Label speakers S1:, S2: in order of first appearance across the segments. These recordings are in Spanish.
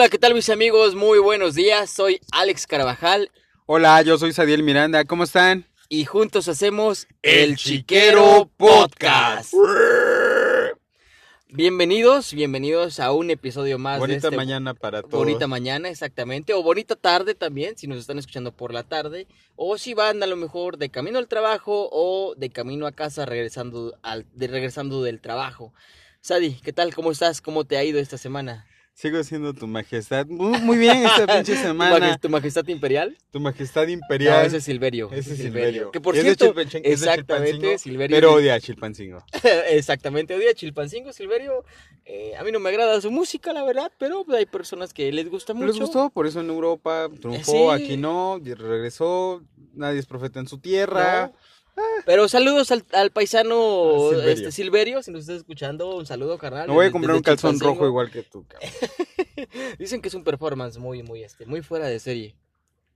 S1: Hola, ¿qué tal mis amigos? Muy buenos días, soy Alex Carvajal
S2: Hola, yo soy Sadiel Miranda, ¿cómo están?
S1: y juntos hacemos El Chiquero Podcast. Bienvenidos, bienvenidos a un episodio más
S2: Bonita
S1: de este
S2: mañana para todos.
S1: Bonita mañana, exactamente. O bonita tarde también, si nos están escuchando por la tarde. O si van a lo mejor de camino al trabajo o de camino a casa regresando, al, de, regresando del trabajo. Sadi, ¿qué tal? ¿Cómo estás? ¿Cómo te ha ido esta semana?
S2: Sigo siendo tu majestad. Muy, muy bien esta pinche
S1: ¿Tu,
S2: semana.
S1: majestad, tu majestad imperial?
S2: Tu majestad
S1: No,
S2: imperial.
S1: ese es Silverio.
S2: Ese es Silverio.
S1: Que por
S2: es
S1: cierto, exactamente, Silverio.
S2: Pero odia a Chilpancingo.
S1: Exactamente, odia Chilpancingo, Silverio. Eh, a mí no me agrada su música, la verdad, pero hay personas que les gusta mucho.
S2: ¿Les gustó? Por eso en Europa triunfó,
S1: Sí.
S2: aquí no, regresó, nadie es profeta en su tierra.
S1: No. Pero saludos al, al paisano
S2: A Silverio.
S1: Este, Silverio, si nos estás escuchando, un saludo, carnal.
S2: Me voy a comprar un calzón rojo igual que tú, cabrón.
S1: Dicen que es un performance muy, muy, este, muy fuera de serie.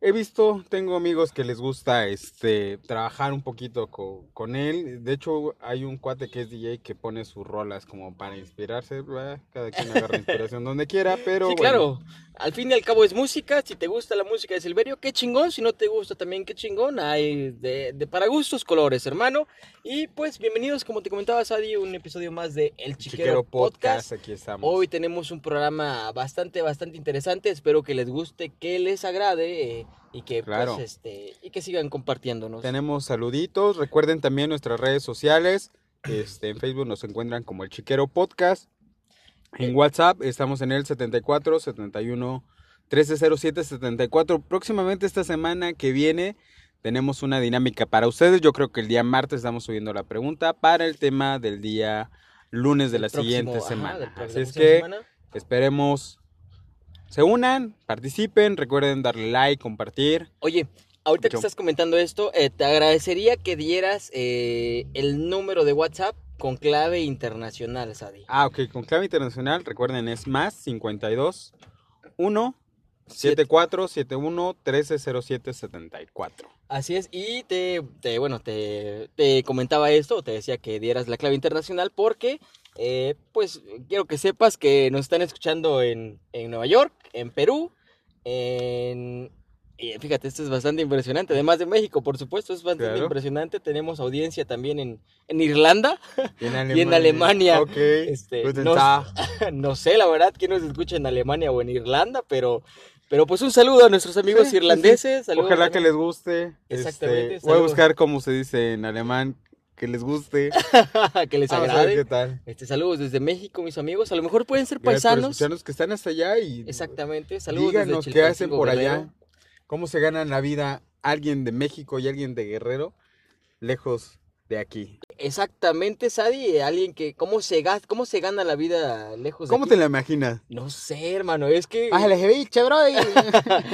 S2: He visto, tengo amigos que les gusta este trabajar un poquito co- con él. De hecho, hay un cuate que es DJ que pone sus rolas como para inspirarse. Cada quien agarra inspiración donde quiera, pero
S1: sí,
S2: bueno.
S1: claro. Al fin y al cabo es música. Si te gusta la música de Silverio, qué chingón. Si no te gusta también, qué chingón. Hay de, de para gustos colores, hermano. Y pues bienvenidos, como te comentaba, Sadi, un episodio más de El Chiquero,
S2: Chiquero
S1: Podcast.
S2: Podcast, aquí estamos.
S1: Hoy tenemos un programa bastante, bastante interesante. Espero que les guste, que les agrade eh, y que
S2: Claro.
S1: pues, este, y que sigan compartiéndonos.
S2: Tenemos saluditos. Recuerden también nuestras redes sociales. Este, en Facebook nos encuentran como el Chiquero Podcast. En WhatsApp estamos en el 74 71 1307 74. Próximamente esta semana que viene tenemos una dinámica para ustedes. Yo creo que el día martes estamos subiendo la pregunta para el tema del día lunes de la
S1: Próximo-
S2: siguiente
S1: ajá,
S2: semana. Así es que
S1: semana.
S2: esperemos se unan, participen, recuerden darle like, compartir.
S1: Oye, ahorita que estás comentando esto, eh, te agradecería que dieras eh, el número de WhatsApp con clave internacional, Sadi.
S2: Ah, ok, con clave internacional, recuerden, es más 52 1 74 71 1307 74.
S1: Así es, y te, te- bueno, te, te comentaba esto, te decía que dieras la clave internacional porque, eh, pues, quiero que sepas que nos están escuchando en, en Nueva York, en Perú, en... Y fíjate, esto es bastante impresionante, además de México, por supuesto, es bastante
S2: Claro.
S1: impresionante. Tenemos audiencia también en, en Irlanda,
S2: Y en
S1: Y en Alemania,
S2: Ok.
S1: este,
S2: Guten
S1: no- no sé la verdad quién nos escucha en Alemania o en Irlanda, pero, pero pues un saludo a nuestros amigos
S2: Sí, sí, sí.
S1: irlandeses. saludos
S2: Ojalá que les guste.
S1: Exactamente,
S2: Este, voy a buscar cómo se dice en alemán que les guste.
S1: que les
S2: Vamos
S1: agrade.
S2: qué tal.
S1: Este, saludos desde México, mis amigos. A lo mejor pueden ser
S2: Gracias
S1: paisanos.
S2: que están hasta allá y
S1: Exactamente. Saludos
S2: díganos
S1: desde
S2: qué hacen por allá. ¿Cómo se ganan la vida alguien de México y alguien de Guerrero lejos de aquí?
S1: Exactamente, Sadi. Alguien que. ¿Cómo se, cómo se gana la vida lejos de
S2: ¿Cómo
S1: aquí?
S2: te la imaginas?
S1: No sé, hermano. Es que.
S2: Ah.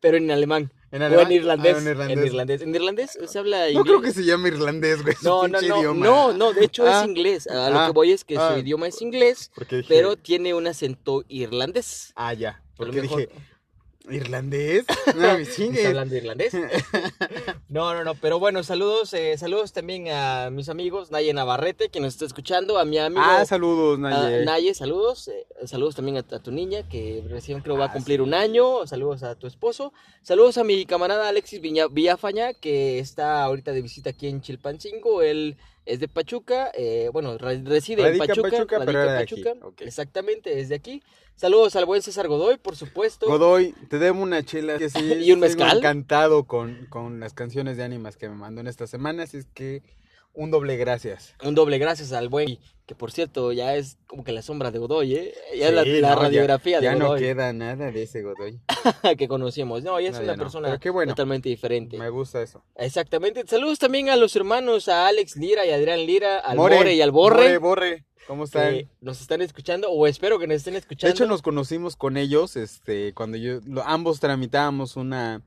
S1: Pero en alemán.
S2: ¿En
S1: O
S2: alemán?
S1: en irlandés.
S2: Ah, en irlandés.
S1: En irlandés. En irlandés se habla
S2: No
S1: inglés.
S2: creo que se llame irlandés, güey.
S1: No, no, no,
S2: idioma.
S1: no, no, de hecho
S2: Ah.
S1: es inglés. A lo
S2: Ah.
S1: que voy es que
S2: Ah.
S1: su idioma es inglés, pero tiene un acento irlandés.
S2: Ah, ya. Porque dije, ¿irlandés? No, me
S1: ¿Está
S2: chingue.
S1: hablando irlandés? No, no, no, pero bueno, saludos, eh, saludos también a mis amigos, Naye Navarrete, que nos está escuchando, a mi amigo
S2: Ah, saludos,
S1: a
S2: Naye.
S1: Naye, saludos, eh, saludos también a, a tu niña, que recién creo va a cumplir un año, saludos a tu esposo, saludos a mi camarada Alexis Viña- Villafaña, que está ahorita de visita aquí en Chilpancingo, él es de Pachuca, eh, bueno, re- reside
S2: Radica
S1: en Pachuca,
S2: Pachuca,
S1: radica
S2: de aquí,
S1: exactamente, es de aquí, saludos al buen César Godoy, por supuesto,
S2: Godoy, te debo una chela. Que sí,
S1: ¿Y un mezcal?
S2: encantado con, con las canciones de ánimas que me mandó en esta semana, así es que un doble gracias.
S1: Un doble gracias al buen, que por cierto ya es como que la sombra de Godoy, ¿eh? Ya es la,
S2: Sí,
S1: la
S2: no,
S1: radiografía
S2: ya,
S1: de
S2: ya no
S1: Godoy
S2: queda nada de ese Godoy.
S1: que conocíamos. No, ya es
S2: No,
S1: una
S2: ya
S1: persona
S2: bueno.
S1: totalmente diferente.
S2: Me gusta eso.
S1: Exactamente. Saludos también a los hermanos, a Alex Lira y Adrián Lira, al More, y al Borre,
S2: More, Borre, ¿cómo están?
S1: que nos están escuchando, o espero que nos estén
S2: De
S1: escuchando.
S2: hecho, nos conocimos con ellos, este, cuando yo, lo- ambos tramitábamos una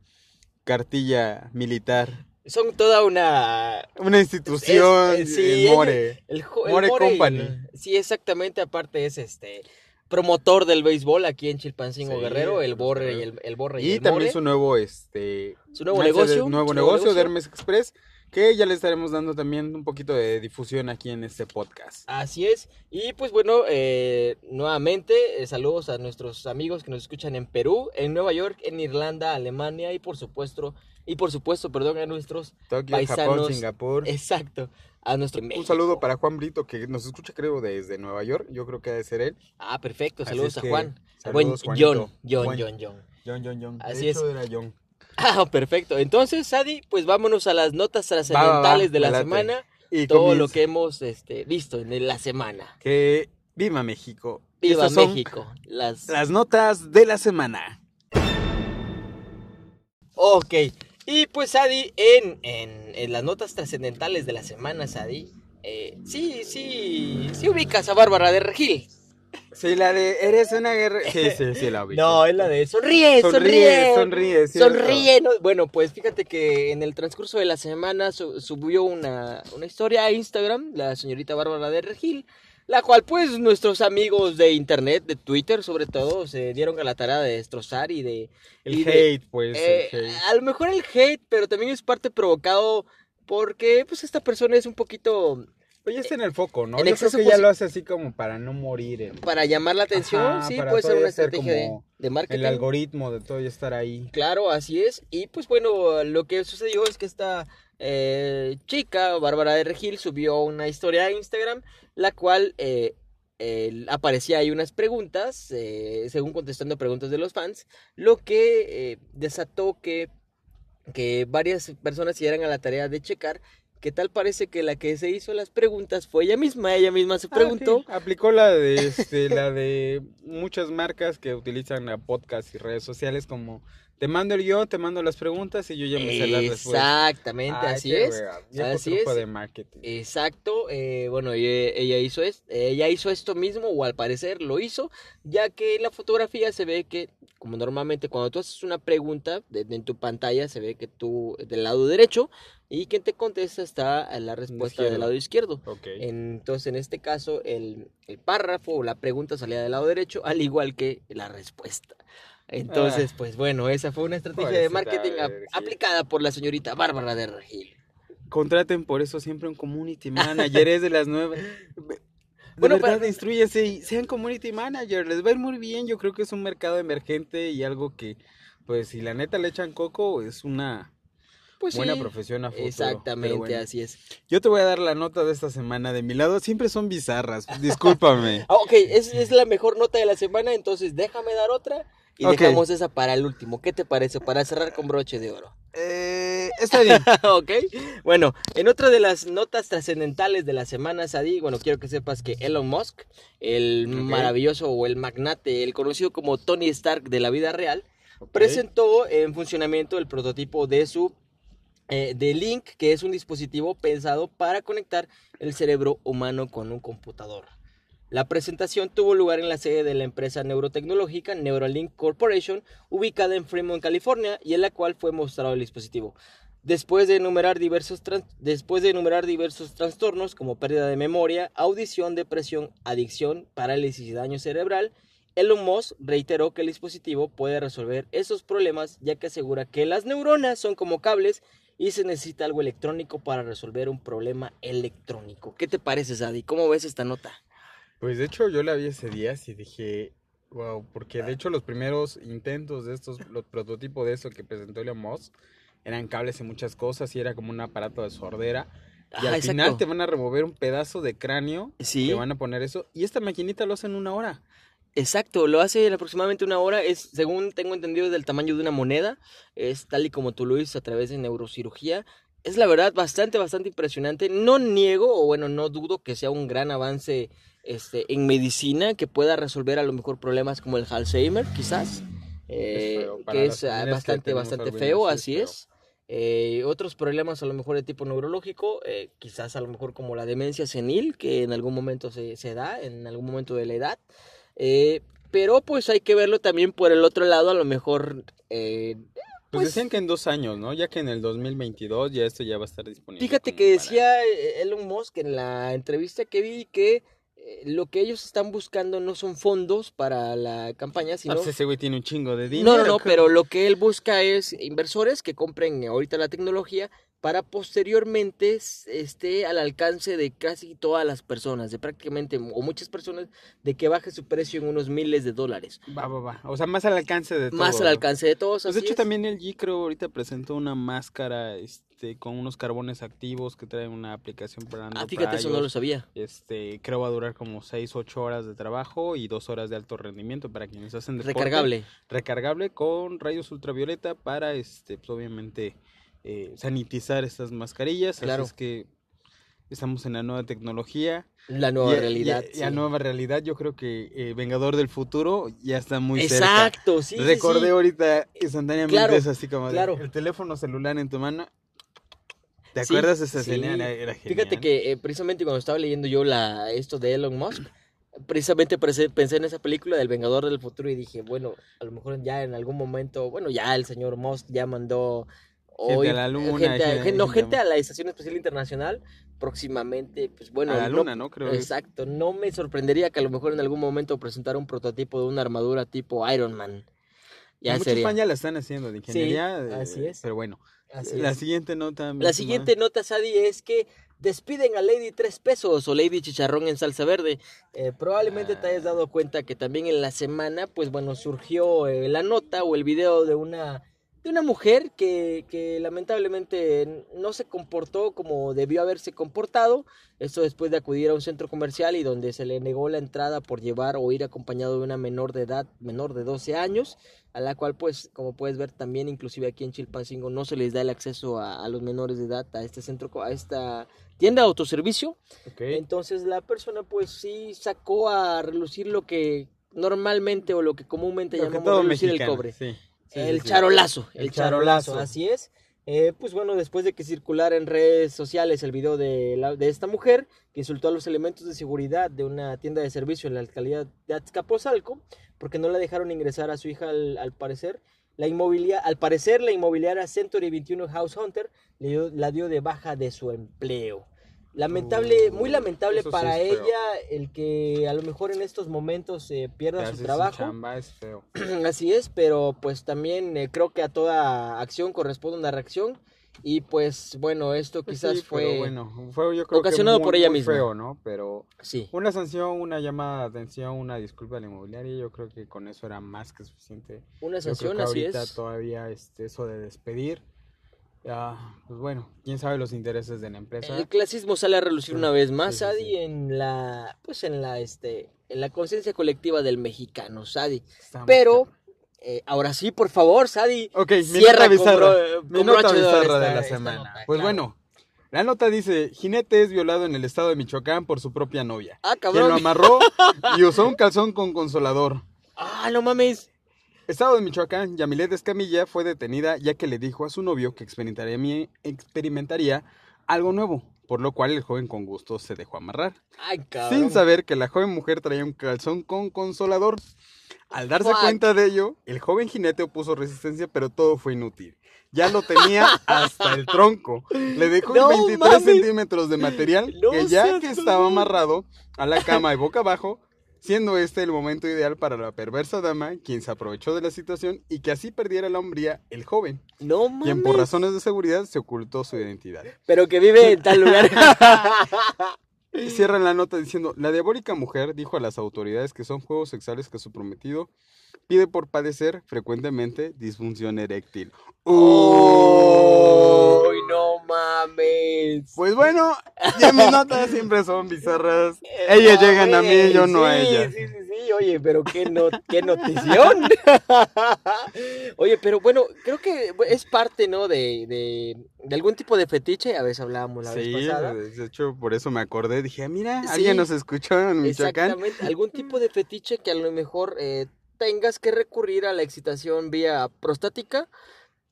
S2: cartilla militar.
S1: Son toda una...
S2: Una institución
S1: Es- sí,
S2: en More.
S1: El, el
S2: More Company.
S1: sí, exactamente. Aparte es este promotor del béisbol aquí en Chilpancingo
S2: Sí,
S1: Guerrero, el
S2: los
S1: Borre y el, el Borre y,
S2: Y
S1: el
S2: también
S1: More.
S2: su nuevo, este...
S1: Su nuevo negocio,
S2: Nuevo
S1: su nuevo
S2: negocio de
S1: negocio.
S2: Hermes Express, que ya le estaremos dando también un poquito de difusión aquí en este podcast.
S1: Así es. Y pues bueno, eh, nuevamente eh, saludos a nuestros amigos que nos escuchan en Perú, en Nueva York, en Irlanda, Alemania y por supuesto, y por supuesto, perdón, a nuestros
S2: Tokio,
S1: paisanos.
S2: Japón, Singapur.
S1: Exacto. A nuestro
S2: Un saludo para Juan Brito, que nos escucha, creo, desde Nueva York. Yo creo que ha de ser él.
S1: Ah, perfecto. Saludos
S2: es
S1: a Juan.
S2: saludos,
S1: Buen John. John,
S2: Juan-
S1: John, John.
S2: John, John, John.
S1: Así
S2: de
S1: es.
S2: hecho, era John.
S1: Ah, perfecto. Entonces, Sadi, pues vámonos a las notas trascendentales de la
S2: late.
S1: semana.
S2: Y
S1: Todo
S2: comienza.
S1: lo que hemos este, visto en la semana.
S2: Que viva México.
S1: Viva México. Las...
S2: Las notas de la semana.
S1: Ok. Y pues, Sadi, en, en, en las notas trascendentales de la semana, Sadi, eh, sí, sí, sí ubicas a Bárbara de Regil.
S2: Sí, la de eres una guerra. Sí, sí, sí, la vi.
S1: No, es la de sonríe,
S2: sonríe,
S1: sonríe.
S2: sonríe.
S1: Sonríe. no- Bueno, pues fíjate que en el transcurso de la semana su- subió una, una historia a Instagram, la señorita Bárbara de Regil, la cual pues nuestros amigos de internet, de Twitter sobre todo, se dieron a la tarea de destrozar y de... y
S2: El
S1: de-
S2: hate, pues.
S1: eh,
S2: el hate.
S1: a lo mejor el hate, pero también es parte provocado porque pues esta persona es un poquito
S2: Pero ya está en el foco, ¿no?
S1: en
S2: Yo creo que ya lo hace así como para no morir.
S1: para llamar la atención,
S2: Ajá,
S1: sí, puede ser una estrategia de, de marketing.
S2: El algoritmo de todo ya estar ahí.
S1: Claro, así es. Y pues bueno, lo que sucedió es que esta eh, chica, Bárbara de Regil, subió una historia a Instagram, la cual eh, eh, aparecía ahí unas preguntas, eh, según contestando preguntas de los fans, lo que eh, desató que, que varias personas se dieran a la tarea de checar que tal parece que la que se hizo las preguntas fue ella misma, ella misma se preguntó.
S2: Ah, sí, Aplicó la de este, la de muchas marcas que utilizan a podcast y redes sociales como te mando el guion, te mando las preguntas y yo ya me sé las respuestas.
S1: Exactamente,
S2: Ay,
S1: así es.
S2: wea,
S1: así es.
S2: de marketing.
S1: Exacto, eh, bueno, ella, ella hizo es- ella hizo esto mismo, o al parecer lo hizo, ya que en la fotografía se ve que, como normalmente cuando tú haces una pregunta de- de- en tu pantalla, se ve que tú del lado derecho y quien te contesta está en la respuesta del lado izquierdo.
S2: Ok.
S1: Entonces, en este caso, el, el párrafo o la pregunta salía del lado derecho, al igual que la respuesta. Entonces, pues bueno, esa fue una estrategia de marketing ap-
S2: Virgil.
S1: aplicada por la señorita Bárbara de Regil.
S2: Contraten por eso siempre un community manager, es de las nuevas. De
S1: Bueno,
S2: verdad,
S1: pero-
S2: instrúyense y sean community manager, les va a ir muy bien. Yo creo que es un mercado emergente y algo que, pues, si la neta le echan coco, es una
S1: Pues
S2: buena
S1: sí,
S2: profesión a futuro.
S1: Exactamente,
S2: bueno,
S1: así es.
S2: Yo te voy a dar la nota de esta semana. De mi lado siempre son bizarras. Discúlpame.
S1: Ah, ok, es, es la mejor nota de la semana, entonces déjame dar otra y dejamos esa para el último. ¿Qué te parece? Para cerrar con broche de oro.
S2: eh, está bien.
S1: ok, bueno, en otra de las notas trascendentales de la semana, Sadi, bueno, quiero que sepas que Elon Musk, el maravilloso o el magnate, el conocido como Tony Stark de la vida real, presentó en funcionamiento el prototipo de su eh, de Link, que es un dispositivo pensado para conectar el cerebro humano con un computador. La presentación tuvo lugar en la sede de la empresa neurotecnológica Neuralink Corporation, ubicada en Fremont, California, y en la cual fue mostrado el dispositivo. Después de enumerar diversos, después de enumerar diversos trastornos como pérdida de memoria, audición, depresión, adicción, parálisis y daño cerebral, Elon Musk reiteró que el dispositivo puede resolver esos problemas ya que asegura que las neuronas son como cables y se necesita algo electrónico para resolver un problema electrónico. ¿Qué te parece, Sadi? ¿Cómo ves esta nota?
S2: Pues de hecho yo la vi ese día y dije, wow, porque de hecho los primeros intentos de estos, los prototipos de eso que presentó Elon Musk, eran cables y muchas cosas y era como un aparato de sordera. Y
S1: Ah,
S2: al final te van a remover un pedazo de cráneo,
S1: Sí.
S2: te van a poner eso, y esta maquinita lo hace en una hora.
S1: Exacto, lo hace en aproximadamente una hora, es, según tengo entendido, del tamaño de una moneda, es tal y como tú lo dices a través de neurocirugía. Es la verdad bastante, bastante impresionante. No niego, o bueno, no dudo que sea un gran avance este, en medicina que pueda resolver a lo mejor problemas como el Alzheimer, quizás. eh, que es ah,
S2: que
S1: bastante, bastante feo, así
S2: feo.
S1: es. Eh, otros problemas a lo mejor de tipo neurológico, eh, quizás a lo mejor como la demencia senil, que en algún momento se, se da, en algún momento de la edad. Eh, pero pues hay que verlo también por el otro lado, a lo mejor...
S2: Pues,
S1: Pues-
S2: decían que en dos años, ¿no? Ya que en el 2022 ya esto ya va a estar disponible.
S1: fíjate que decía eh, Elon Musk en la entrevista que vi que eh, lo que ellos están buscando no son fondos para la campaña,
S2: Ah,
S1: sino...
S2: pues ese güey tiene un chingo de dinero.
S1: No, no, no, pero lo que él busca es inversores que compren ahorita la tecnología para posteriormente esté al alcance de casi todas las personas, de prácticamente o muchas personas, de que baje su precio en unos miles de dólares.
S2: Va, va, va. O sea, más al alcance de todo.
S1: Más al alcance de todos.
S2: Pues de hecho
S1: es.
S2: también el G creo ahorita presentó una máscara este con unos carbones activos que trae una aplicación para
S1: Ah,
S2: andar
S1: fíjate, eso no lo sabía.
S2: Este, creo va a durar como 6, 8 horas de trabajo y 2 horas de alto rendimiento para quienes hacen deporte.
S1: Recargable.
S2: Recargable con rayos ultravioleta para, este, pues obviamente, eh, sanitizar estas mascarillas.
S1: Claro.
S2: Así es que estamos en la nueva tecnología.
S1: La nueva
S2: y,
S1: realidad.
S2: Y, y la nueva realidad, yo creo que eh, Vengador del Futuro ya está muy cerca.
S1: Exacto, sí.
S2: Recordé
S1: sí.
S2: ahorita instantáneamente
S1: Claro,
S2: es así como
S1: claro.
S2: el teléfono celular en tu mano. ¿Te
S1: Sí,
S2: acuerdas de esa escena? Era, era
S1: Fíjate
S2: genial.
S1: que eh, precisamente cuando estaba leyendo yo la, esto de Elon Musk, precisamente pensé, pensé en esa película del Vengador del Futuro y dije, bueno, a lo mejor ya en algún momento, bueno, ya el señor Musk ya mandó
S2: Gente
S1: hoy-
S2: a la luna,
S1: gente a-
S2: gente-
S1: no,
S2: gente a-
S1: gente la Estación Espacial Internacional, próximamente, pues bueno,
S2: a la luna, ¿no? Creo.
S1: exacto, no me sorprendería que a lo mejor en algún momento presentara un prototipo de una armadura tipo Iron Man. Ya
S2: Muchos
S1: sería.
S2: ya la están haciendo de ingeniería. eh,
S1: así es.
S2: Pero bueno,
S1: Así
S2: la
S1: es.
S2: siguiente nota.
S1: La siguiente nota, Sadi, es que despiden a Lady Tres Pesos o Lady Chicharrón en salsa verde. Eh, probablemente te hayas dado cuenta que también en la semana, pues bueno, surgió eh, la nota o el video de una, de una mujer que, que lamentablemente no se comportó como debió haberse comportado. Esto después de acudir a un centro comercial y donde se le negó la entrada por llevar o ir acompañado de una menor de edad, menor de 12 años, a la cual pues como puedes ver también inclusive aquí en Chilpancingo no se les da el acceso a, a los menores de edad a este centro, a esta tienda de autoservicio. Entonces la persona pues sí sacó a relucir lo que normalmente o lo que comúnmente
S2: Lo que
S1: llamamos
S2: todo
S1: relucir el cobre.
S2: sí. Sí,
S1: el
S2: sí,
S1: charolazo, el,
S2: El
S1: charolazo,
S2: charolazo.
S1: así es. Eh, pues bueno, después de que circulara en redes sociales el video de, la- de esta mujer que insultó a los elementos de seguridad de una tienda de servicio en la alcaldía de Azcapotzalco porque no la dejaron ingresar a su hija al, al parecer. La inmobilia, al parecer la inmobiliaria Century 21 House Hunter le dio- la dio de baja de su empleo. Lamentable, muy lamentable
S2: eso sí
S1: para
S2: es feo.
S1: ella el que a lo mejor en estos momentos eh, pierda su trabajo.
S2: chamba es feo.
S1: Así es, pero pues también eh, creo que a toda acción corresponde una reacción. Y pues bueno, esto
S2: Pues
S1: quizás
S2: sí,
S1: fue...
S2: bueno, fue yo creo
S1: ocasionado
S2: que muy,
S1: por ella
S2: muy
S1: misma.
S2: feo, ¿no? Pero
S1: Sí,
S2: una sanción, una llamada de atención, una disculpa a la inmobiliaria, yo creo que con eso era más que suficiente.
S1: una
S2: Yo creo
S1: sanción,
S2: que
S1: así
S2: ahorita
S1: es.
S2: todavía este, eso de despedir, ya, pues bueno, quién sabe los intereses de la empresa.
S1: El clasismo sale a relucir
S2: Sí,
S1: una vez más,
S2: sí,
S1: Sadi,
S2: sí.
S1: en la, pues en la, este, en la conciencia colectiva del mexicano, Sadi.
S2: Estamos
S1: Pero, eh, ahora sí, por favor, Sadi,
S2: Ok, mi
S1: cierra
S2: nota
S1: con
S2: bizarra. Mi nota
S1: de
S2: bizarra de la semana.
S1: nota,
S2: pues
S1: claro.
S2: bueno, la nota dice, jinete es violado en el estado de Michoacán por su propia novia.
S1: Ah,
S2: Quien lo
S1: cabrón.
S2: amarró y usó un calzón con consolador.
S1: Ah, no mames.
S2: Estado de Michoacán, Yamilet Escamilla fue detenida ya que le dijo a su novio que experimentaría, experimentaría algo nuevo, por lo cual el joven con gusto se dejó amarrar,
S1: Ay, cabrón.
S2: sin saber que la joven mujer traía un calzón con consolador. Al darse cuenta de ello, el joven jinete opuso resistencia, pero todo fue inútil. Ya lo tenía hasta el tronco. Le dejó
S1: No
S2: 23
S1: mames.
S2: centímetros de material
S1: No
S2: que ya que estaba amarrado a la cama y boca abajo, siendo este el momento ideal para la perversa dama, quien se aprovechó de la situación y que así perdiera la hombría el joven,
S1: No mames.
S2: quien por razones de seguridad se ocultó su identidad.
S1: Pero que vive en tal lugar.
S2: Y Cierran la nota diciendo, la diabólica mujer dijo a las autoridades que son juegos sexuales que su prometido pide por padecer frecuentemente disfunción eréctil. Uh.
S1: ¡Uy, no mames!
S2: Pues bueno, ya mis notas siempre son bizarras. Ellas llegan a mí, yo no a ellas.
S1: Sí, sí, sí, oye, pero qué, no, qué notición. oye, pero bueno, creo que es parte, ¿no? De, de, de algún tipo de fetiche, a veces hablábamos la
S2: Sí,
S1: vez pasada.
S2: de hecho por eso me acordé, dije, "Ah, mira,
S1: Sí.
S2: alguien nos escuchó en Michoacán.
S1: Exactamente, algún tipo de fetiche que a lo mejor eh, tengas que recurrir a la excitación vía prostática.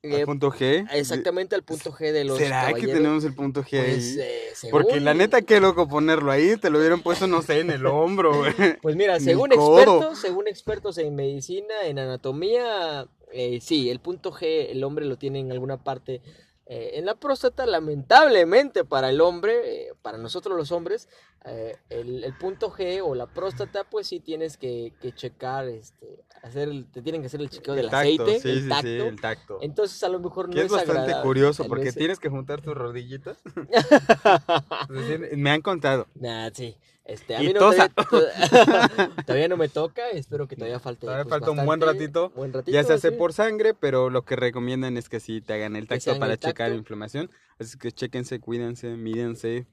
S1: Eh,
S2: Al punto G.
S1: exactamente al punto G de los
S2: ¿Será que tenemos el punto G
S1: Pues,
S2: ahí?
S1: eh,
S2: Porque la neta, qué loco ponerlo ahí, te lo hubieran puesto, no sé, en el hombro, güey.
S1: Pues mira, según expertos, según expertos en medicina, en anatomía, eh, sí, el punto G el hombre lo tiene en alguna parte eh, en la próstata, lamentablemente para el hombre, eh, para nosotros los hombres, eh, el, el punto G o la próstata, pues sí tienes que, que checar, este, hacer, el- te tienen que hacer el chequeo del
S2: tacto,
S1: aceite,
S2: sí,
S1: el
S2: sí,
S1: tacto.
S2: sí, el tacto.
S1: Entonces a lo mejor no
S2: es
S1: es
S2: bastante
S1: agradable,
S2: curioso porque
S1: eh.
S2: tienes que juntar tus rodillitas. Es decir, me han contado.
S1: Nah, sí. Este, a mí no todavía, todavía no me toca, espero que todavía falte.
S2: Todavía
S1: pues,
S2: falta un buen ratito.
S1: buen ratito,
S2: Ya se hace
S1: sí.
S2: por sangre, pero lo que recomiendan es que sí te hagan el tacto
S1: hagan
S2: para
S1: el
S2: checar
S1: tacto.
S2: inflamación. Así que chequense, cuídense, mídense.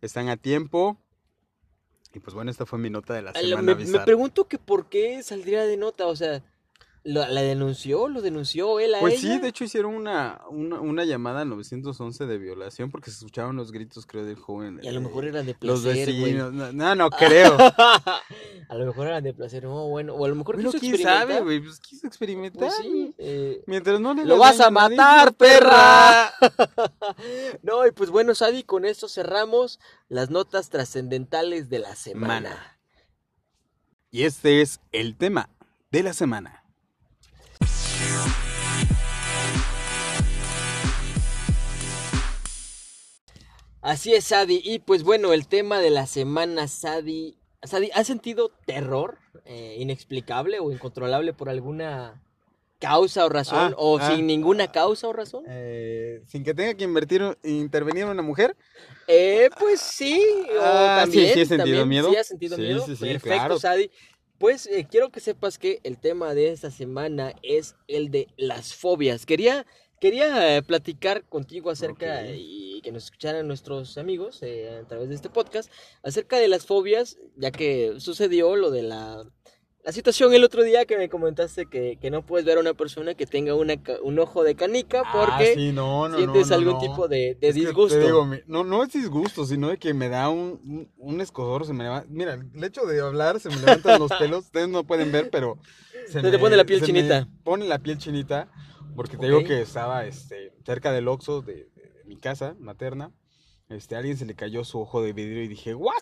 S2: Están a tiempo. Y pues bueno, esta fue mi nota de la semana
S1: me, me pregunto que por qué saldría de nota, o sea, ¿la, la denunció? ¿Lo denunció él a
S2: Pues sí,
S1: ella?
S2: de hecho hicieron una, una, una llamada al 911 de violación porque se escuchaban los gritos, creo, del joven.
S1: Y a lo
S2: eh,
S1: mejor eran de placer,
S2: vecinos. No, no, no creo.
S1: a lo mejor eran de placer, no, bueno, o a lo mejor
S2: Bueno,
S1: quiso
S2: quién sabe, güey. Pues quiso experimentar.
S1: Pues sí, eh,
S2: Mientras no le
S1: ¡Lo vas a matar, perra! no, y pues bueno, Sadi, con esto cerramos las notas trascendentales de la semana.
S2: Mana. Y este es el tema de la semana.
S1: Así es, Sadi. Y pues bueno, el tema de la semana, Sadi. Sadi, ¿has sentido terror eh, inexplicable o incontrolable por alguna causa o razón?
S2: Ah,
S1: ¿O
S2: ah.
S1: sin ninguna causa o razón?
S2: Eh, sin que tenga que invertir, intervenir una mujer.
S1: Eh, pues sí, o
S2: Ah, sí,
S1: también.
S2: sí he sentido
S1: también,
S2: miedo.
S1: Sí, has sentido
S2: Sí,
S1: miedo.
S2: sí, sí,
S1: Perfecto,
S2: claro.
S1: Sadi. Pues eh, quiero que sepas que el tema de esta semana es el de las fobias. Quería, quería eh, platicar contigo acerca y que nos escucharan nuestros amigos eh, a través de este podcast acerca de las fobias, ya que sucedió lo de la, la situación el otro día que me comentaste que, que no puedes ver a una persona que tenga una, un ojo de canica porque
S2: Ah, sí, no, no,
S1: sientes
S2: no,
S1: algún tipo de, disgusto.
S2: digo, no, no es disgusto, sino de que me da un, un, un escozor, se me levanta. Mira, el hecho de hablar se me levantan los pelos. Ustedes no pueden ver, pero.
S1: Se te pone la piel
S2: se me
S1: chinita.
S2: pone la piel chinita. Porque te digo que estaba este, cerca del Oxxo de, de- de mi casa materna. Este, a alguien se le cayó su ojo de vidrio y dije, ¿what?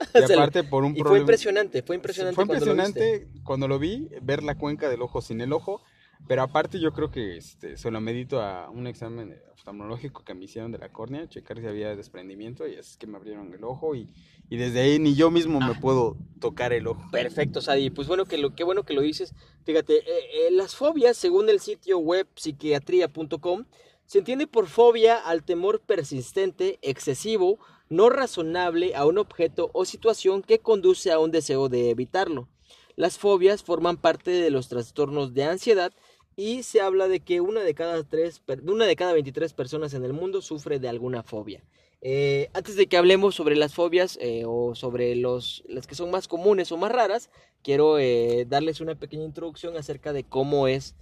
S2: Y aparte por un
S1: Y fue
S2: problema.
S1: impresionante, fue impresionante.
S2: Fue
S1: cuando lo viste.
S2: impresionante cuando lo vi, ver la cuenca del ojo sin el ojo. Pero aparte yo creo que este, se lo medito a un examen oftalmológico que me hicieron de la córnea, checar si había desprendimiento y es que me abrieron el ojo y, y desde ahí ni yo mismo
S1: Ah.
S2: me puedo tocar el ojo.
S1: Perfecto, Sadi. Pues bueno, que lo, qué bueno que lo dices. Fíjate, eh, eh, las fobias, según el sitio web psiquiatría.com, se entiende por fobia al temor persistente, excesivo, no razonable a un objeto o situación que conduce a un deseo de evitarlo. Las fobias forman parte de los trastornos de ansiedad y se habla de que una de cada, tres, una de cada 23 personas en el mundo sufre de alguna fobia. Eh, antes de que hablemos sobre las fobias eh, o sobre los, las que son más comunes o más raras, quiero eh, darles una pequeña introducción acerca de cómo es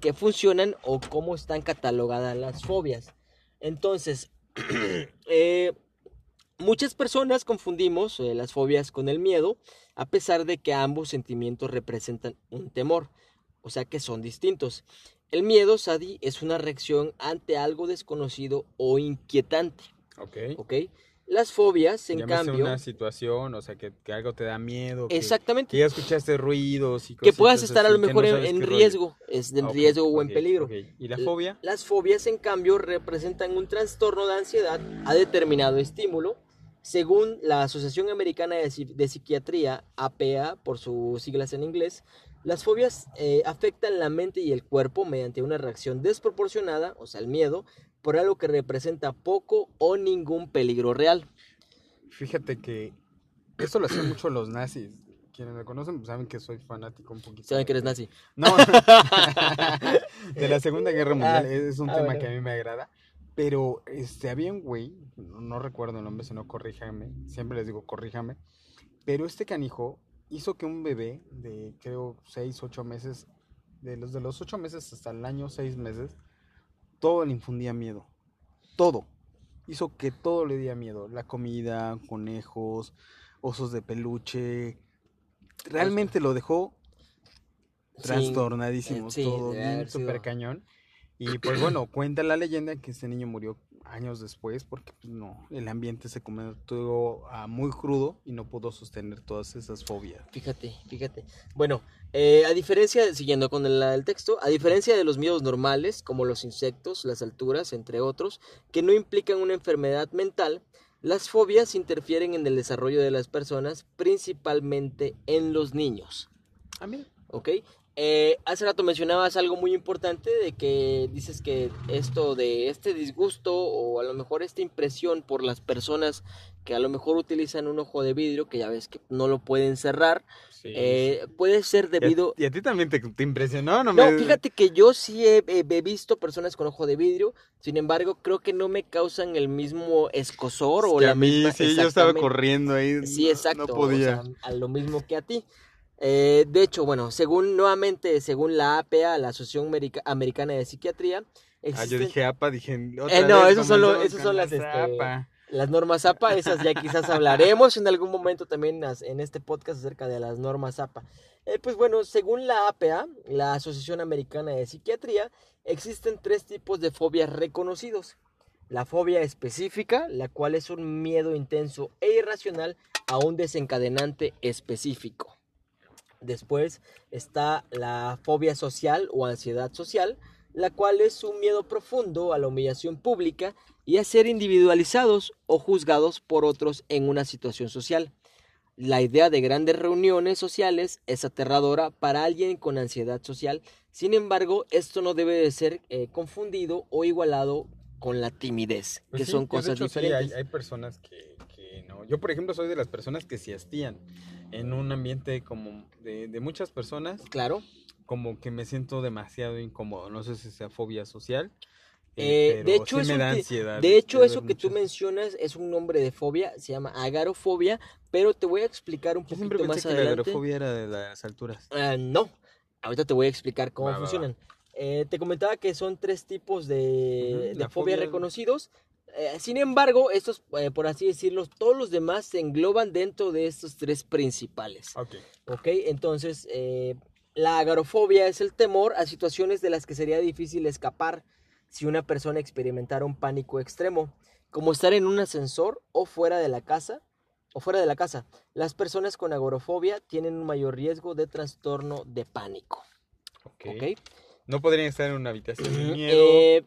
S1: que funcionan o cómo están catalogadas las fobias. Entonces, muchas personas confundimos las fobias con el miedo, a pesar de que ambos sentimientos representan un temor, o sea que son distintos. El miedo, Sadi, es una reacción ante algo desconocido o inquietante.
S2: Ok.
S1: ¿ok? Las fobias, en
S2: Llámese
S1: cambio,
S2: una situación, o sea, que, que algo te da miedo, que,
S1: exactamente,
S2: que ya escuchaste ruidos y
S1: que puedas estar a lo mejor
S2: no
S1: en, en riesgo, es en
S2: Ok,
S1: riesgo o en peligro.
S2: ok. ¿Y la fobia?
S1: Las fobias, en cambio, representan un trastorno de ansiedad a determinado estímulo. Según la Asociación Americana de Psiquiatría, APA, por sus siglas en inglés, las fobias eh, afectan la mente y el cuerpo mediante una reacción desproporcionada, o sea, el miedo, por algo que representa poco o ningún peligro real.
S2: Fíjate que eso lo hacían mucho los nazis. Quienes me conocen pues, saben que soy fanático un poquito.
S1: Saben que eres nazi.
S2: No, de la Segunda Guerra Mundial.
S1: Ah,
S2: es un
S1: ah,
S2: tema
S1: bueno.
S2: que a mí me agrada. Pero este, había un güey, no, no recuerdo el nombre, si no corríjame. Siempre les digo corríjame. Pero este canijo hizo que un bebé de creo 6, 8 meses, de los de los 8 meses hasta el año 6 meses, todo le infundía miedo. Todo. Hizo que todo le diera miedo. La comida, conejos, osos de peluche. Realmente lo dejó trastornadísimo,
S1: sí,
S2: todo bien súper cañón. Y pues bueno, cuenta la leyenda que este niño murió años después porque pues, no, el ambiente se convirtió a muy crudo y no pudo sostener todas esas fobias.
S1: Fíjate, fíjate. Bueno, eh, a diferencia, siguiendo con el, el texto, a diferencia de los miedos normales, como los insectos, las alturas, entre otros, que no implican una enfermedad mental, Las fobias interfieren en el desarrollo de las personas, principalmente en los niños.
S2: Ah, mira.
S1: ¿Ok? Eh, hace rato mencionabas algo muy importante de que dices que esto de este disgusto o a lo mejor esta impresión por las personas que a lo mejor utilizan un ojo de vidrio, que ya ves que no lo pueden cerrar,
S2: Sí,
S1: eh, puede ser debido...
S2: ¿Y a, y a ti también te, te impresionó? No,
S1: No,
S2: me-
S1: fíjate que yo sí he, visto personas con ojo de vidrio, sin embargo creo que no me causan el mismo escosor
S2: Es
S1: o
S2: que
S1: la
S2: a mí,
S1: misma...
S2: sí, yo estaba corriendo ahí.
S1: Sí,
S2: no-
S1: exacto.
S2: No
S1: o
S2: podía.
S1: sea, a lo mismo que a ti. Eh, de hecho, bueno, según nuevamente, según la APA, la Asociación America- Americana de Psiquiatría,
S2: Ah, yo dije APA, dije. otra
S1: Eh, no,
S2: vez
S1: esos son lo-
S2: comenzamos
S1: esos son las, este,
S2: APA.
S1: las normas APA, esas ya quizás hablaremos en algún momento también en este podcast acerca de las normas APA. Eh, pues bueno, según la APA, la Asociación Americana de Psiquiatría, existen tres tipos de fobias reconocidos. La fobia específica, la cual es un miedo intenso e irracional a un desencadenante específico. Después está la fobia social o ansiedad social, la cual es un miedo profundo a la humillación pública y a ser individualizados o juzgados por otros en una situación social. La idea de grandes reuniones sociales es aterradora para alguien con ansiedad social, sin embargo, esto no debe de ser eh, confundido o igualado con la timidez,
S2: Pues
S1: que
S2: sí,
S1: son cosas
S2: hecho sí,
S1: diferentes.
S2: hay, hay personas que, que no. Yo, por ejemplo, soy de las personas que se hastían en un ambiente como de, de muchas personas,
S1: Claro.
S2: como que me siento demasiado incómodo. No sé si sea fobia social.
S1: Eh,
S2: pero
S1: de hecho,
S2: sí
S1: es
S2: me
S1: un
S2: da
S1: ti-
S2: ansiedad.
S1: De hecho, eso que tú
S2: muchas-
S1: mencionas es un nombre de fobia, se llama agarofobia, pero te voy a explicar un
S2: Yo
S1: poquito
S2: pensé
S1: más
S2: que la
S1: adelante.
S2: agrofobia era de las alturas.
S1: Ah, no, ahorita te voy a explicar cómo
S2: Va, va, va.
S1: funcionan. Eh, te comentaba que son tres tipos de,
S2: Ujú,
S1: de
S2: la
S1: fobia
S2: fobia-
S1: reconocidos. Eh, sin embargo, estos, eh, por así decirlo, todos los demás se engloban dentro de estos tres principales.
S2: Ok.
S1: ¿Ok? Entonces, eh, la agorafobia es el temor a situaciones de las que sería difícil escapar si una persona experimentara un pánico extremo, como estar en un ascensor o fuera de la casa. O fuera de la casa. Las personas con agorafobia tienen un mayor riesgo de trastorno de pánico.
S2: ok.
S1: ¿Ok?
S2: No podrían estar en una habitación de miedo.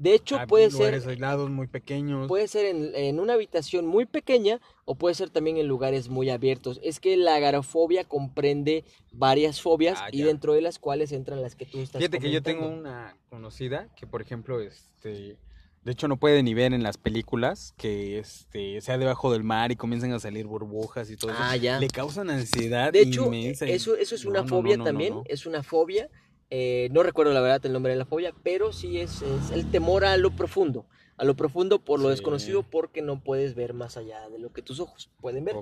S1: De hecho,
S2: a
S1: puede
S2: lugares
S1: ser,
S2: aislados, muy pequeños.
S1: puede ser en, en una habitación muy pequeña o puede ser también en lugares muy abiertos. Es que la agorafobia comprende varias fobias
S2: Ah,
S1: y dentro de las cuales entran las que tú estás
S2: Fíjate que yo tengo una conocida que, por ejemplo, este, de hecho no puede ni ver en las películas que este sea debajo del mar y comienzan a salir burbujas y todo eso.
S1: Ah, ya.
S2: Le causan ansiedad
S1: De hecho,
S2: inmensa
S1: eso, eso es una
S2: no,
S1: fobia
S2: no, no,
S1: también, es una fobia. Eh, no recuerdo la verdad el nombre de la fobia, pero sí es, es el temor a lo profundo. A lo profundo por lo
S2: Sí.
S1: desconocido porque no puedes ver más allá de lo que tus ojos pueden ver.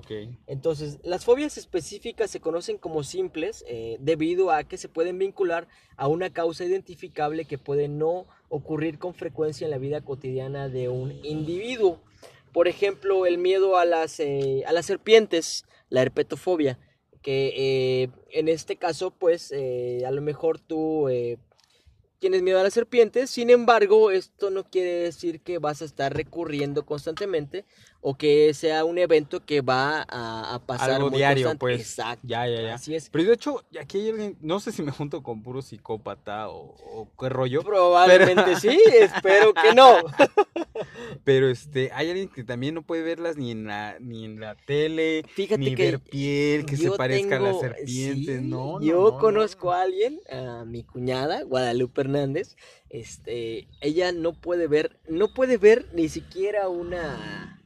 S1: Entonces, las fobias específicas se conocen como simples eh, debido a que se pueden vincular a una causa identificable que puede no ocurrir con frecuencia en la vida cotidiana de un individuo. Por ejemplo, el miedo a las, eh, a las serpientes, la herpetofobia, que eh, en este caso, pues, eh, a lo mejor tú eh, tienes miedo a las serpientes, sin embargo, esto no quiere decir que vas a estar recurriendo constantemente o que sea un evento que va a, a pasar
S2: Algo
S1: muy
S2: diario,
S1: constante.
S2: pues.
S1: Exacto.
S2: Ya, ya, ya.
S1: Así es.
S2: Pero de hecho, aquí hay alguien, no sé si me junto con puro psicópata o, o qué rollo,
S1: Probablemente sí, espero que no.
S2: pero este, hay alguien que también no puede verlas ni en la, ni en la tele,
S1: Fíjate
S2: ni
S1: que
S2: ver piel que se parezca a las serpientes,
S1: sí,
S2: no, no,
S1: Yo
S2: no, no.
S1: conozco a alguien, a mi cuñada, Guadalupe Hernández. Este, ella no puede ver, no puede ver ni siquiera una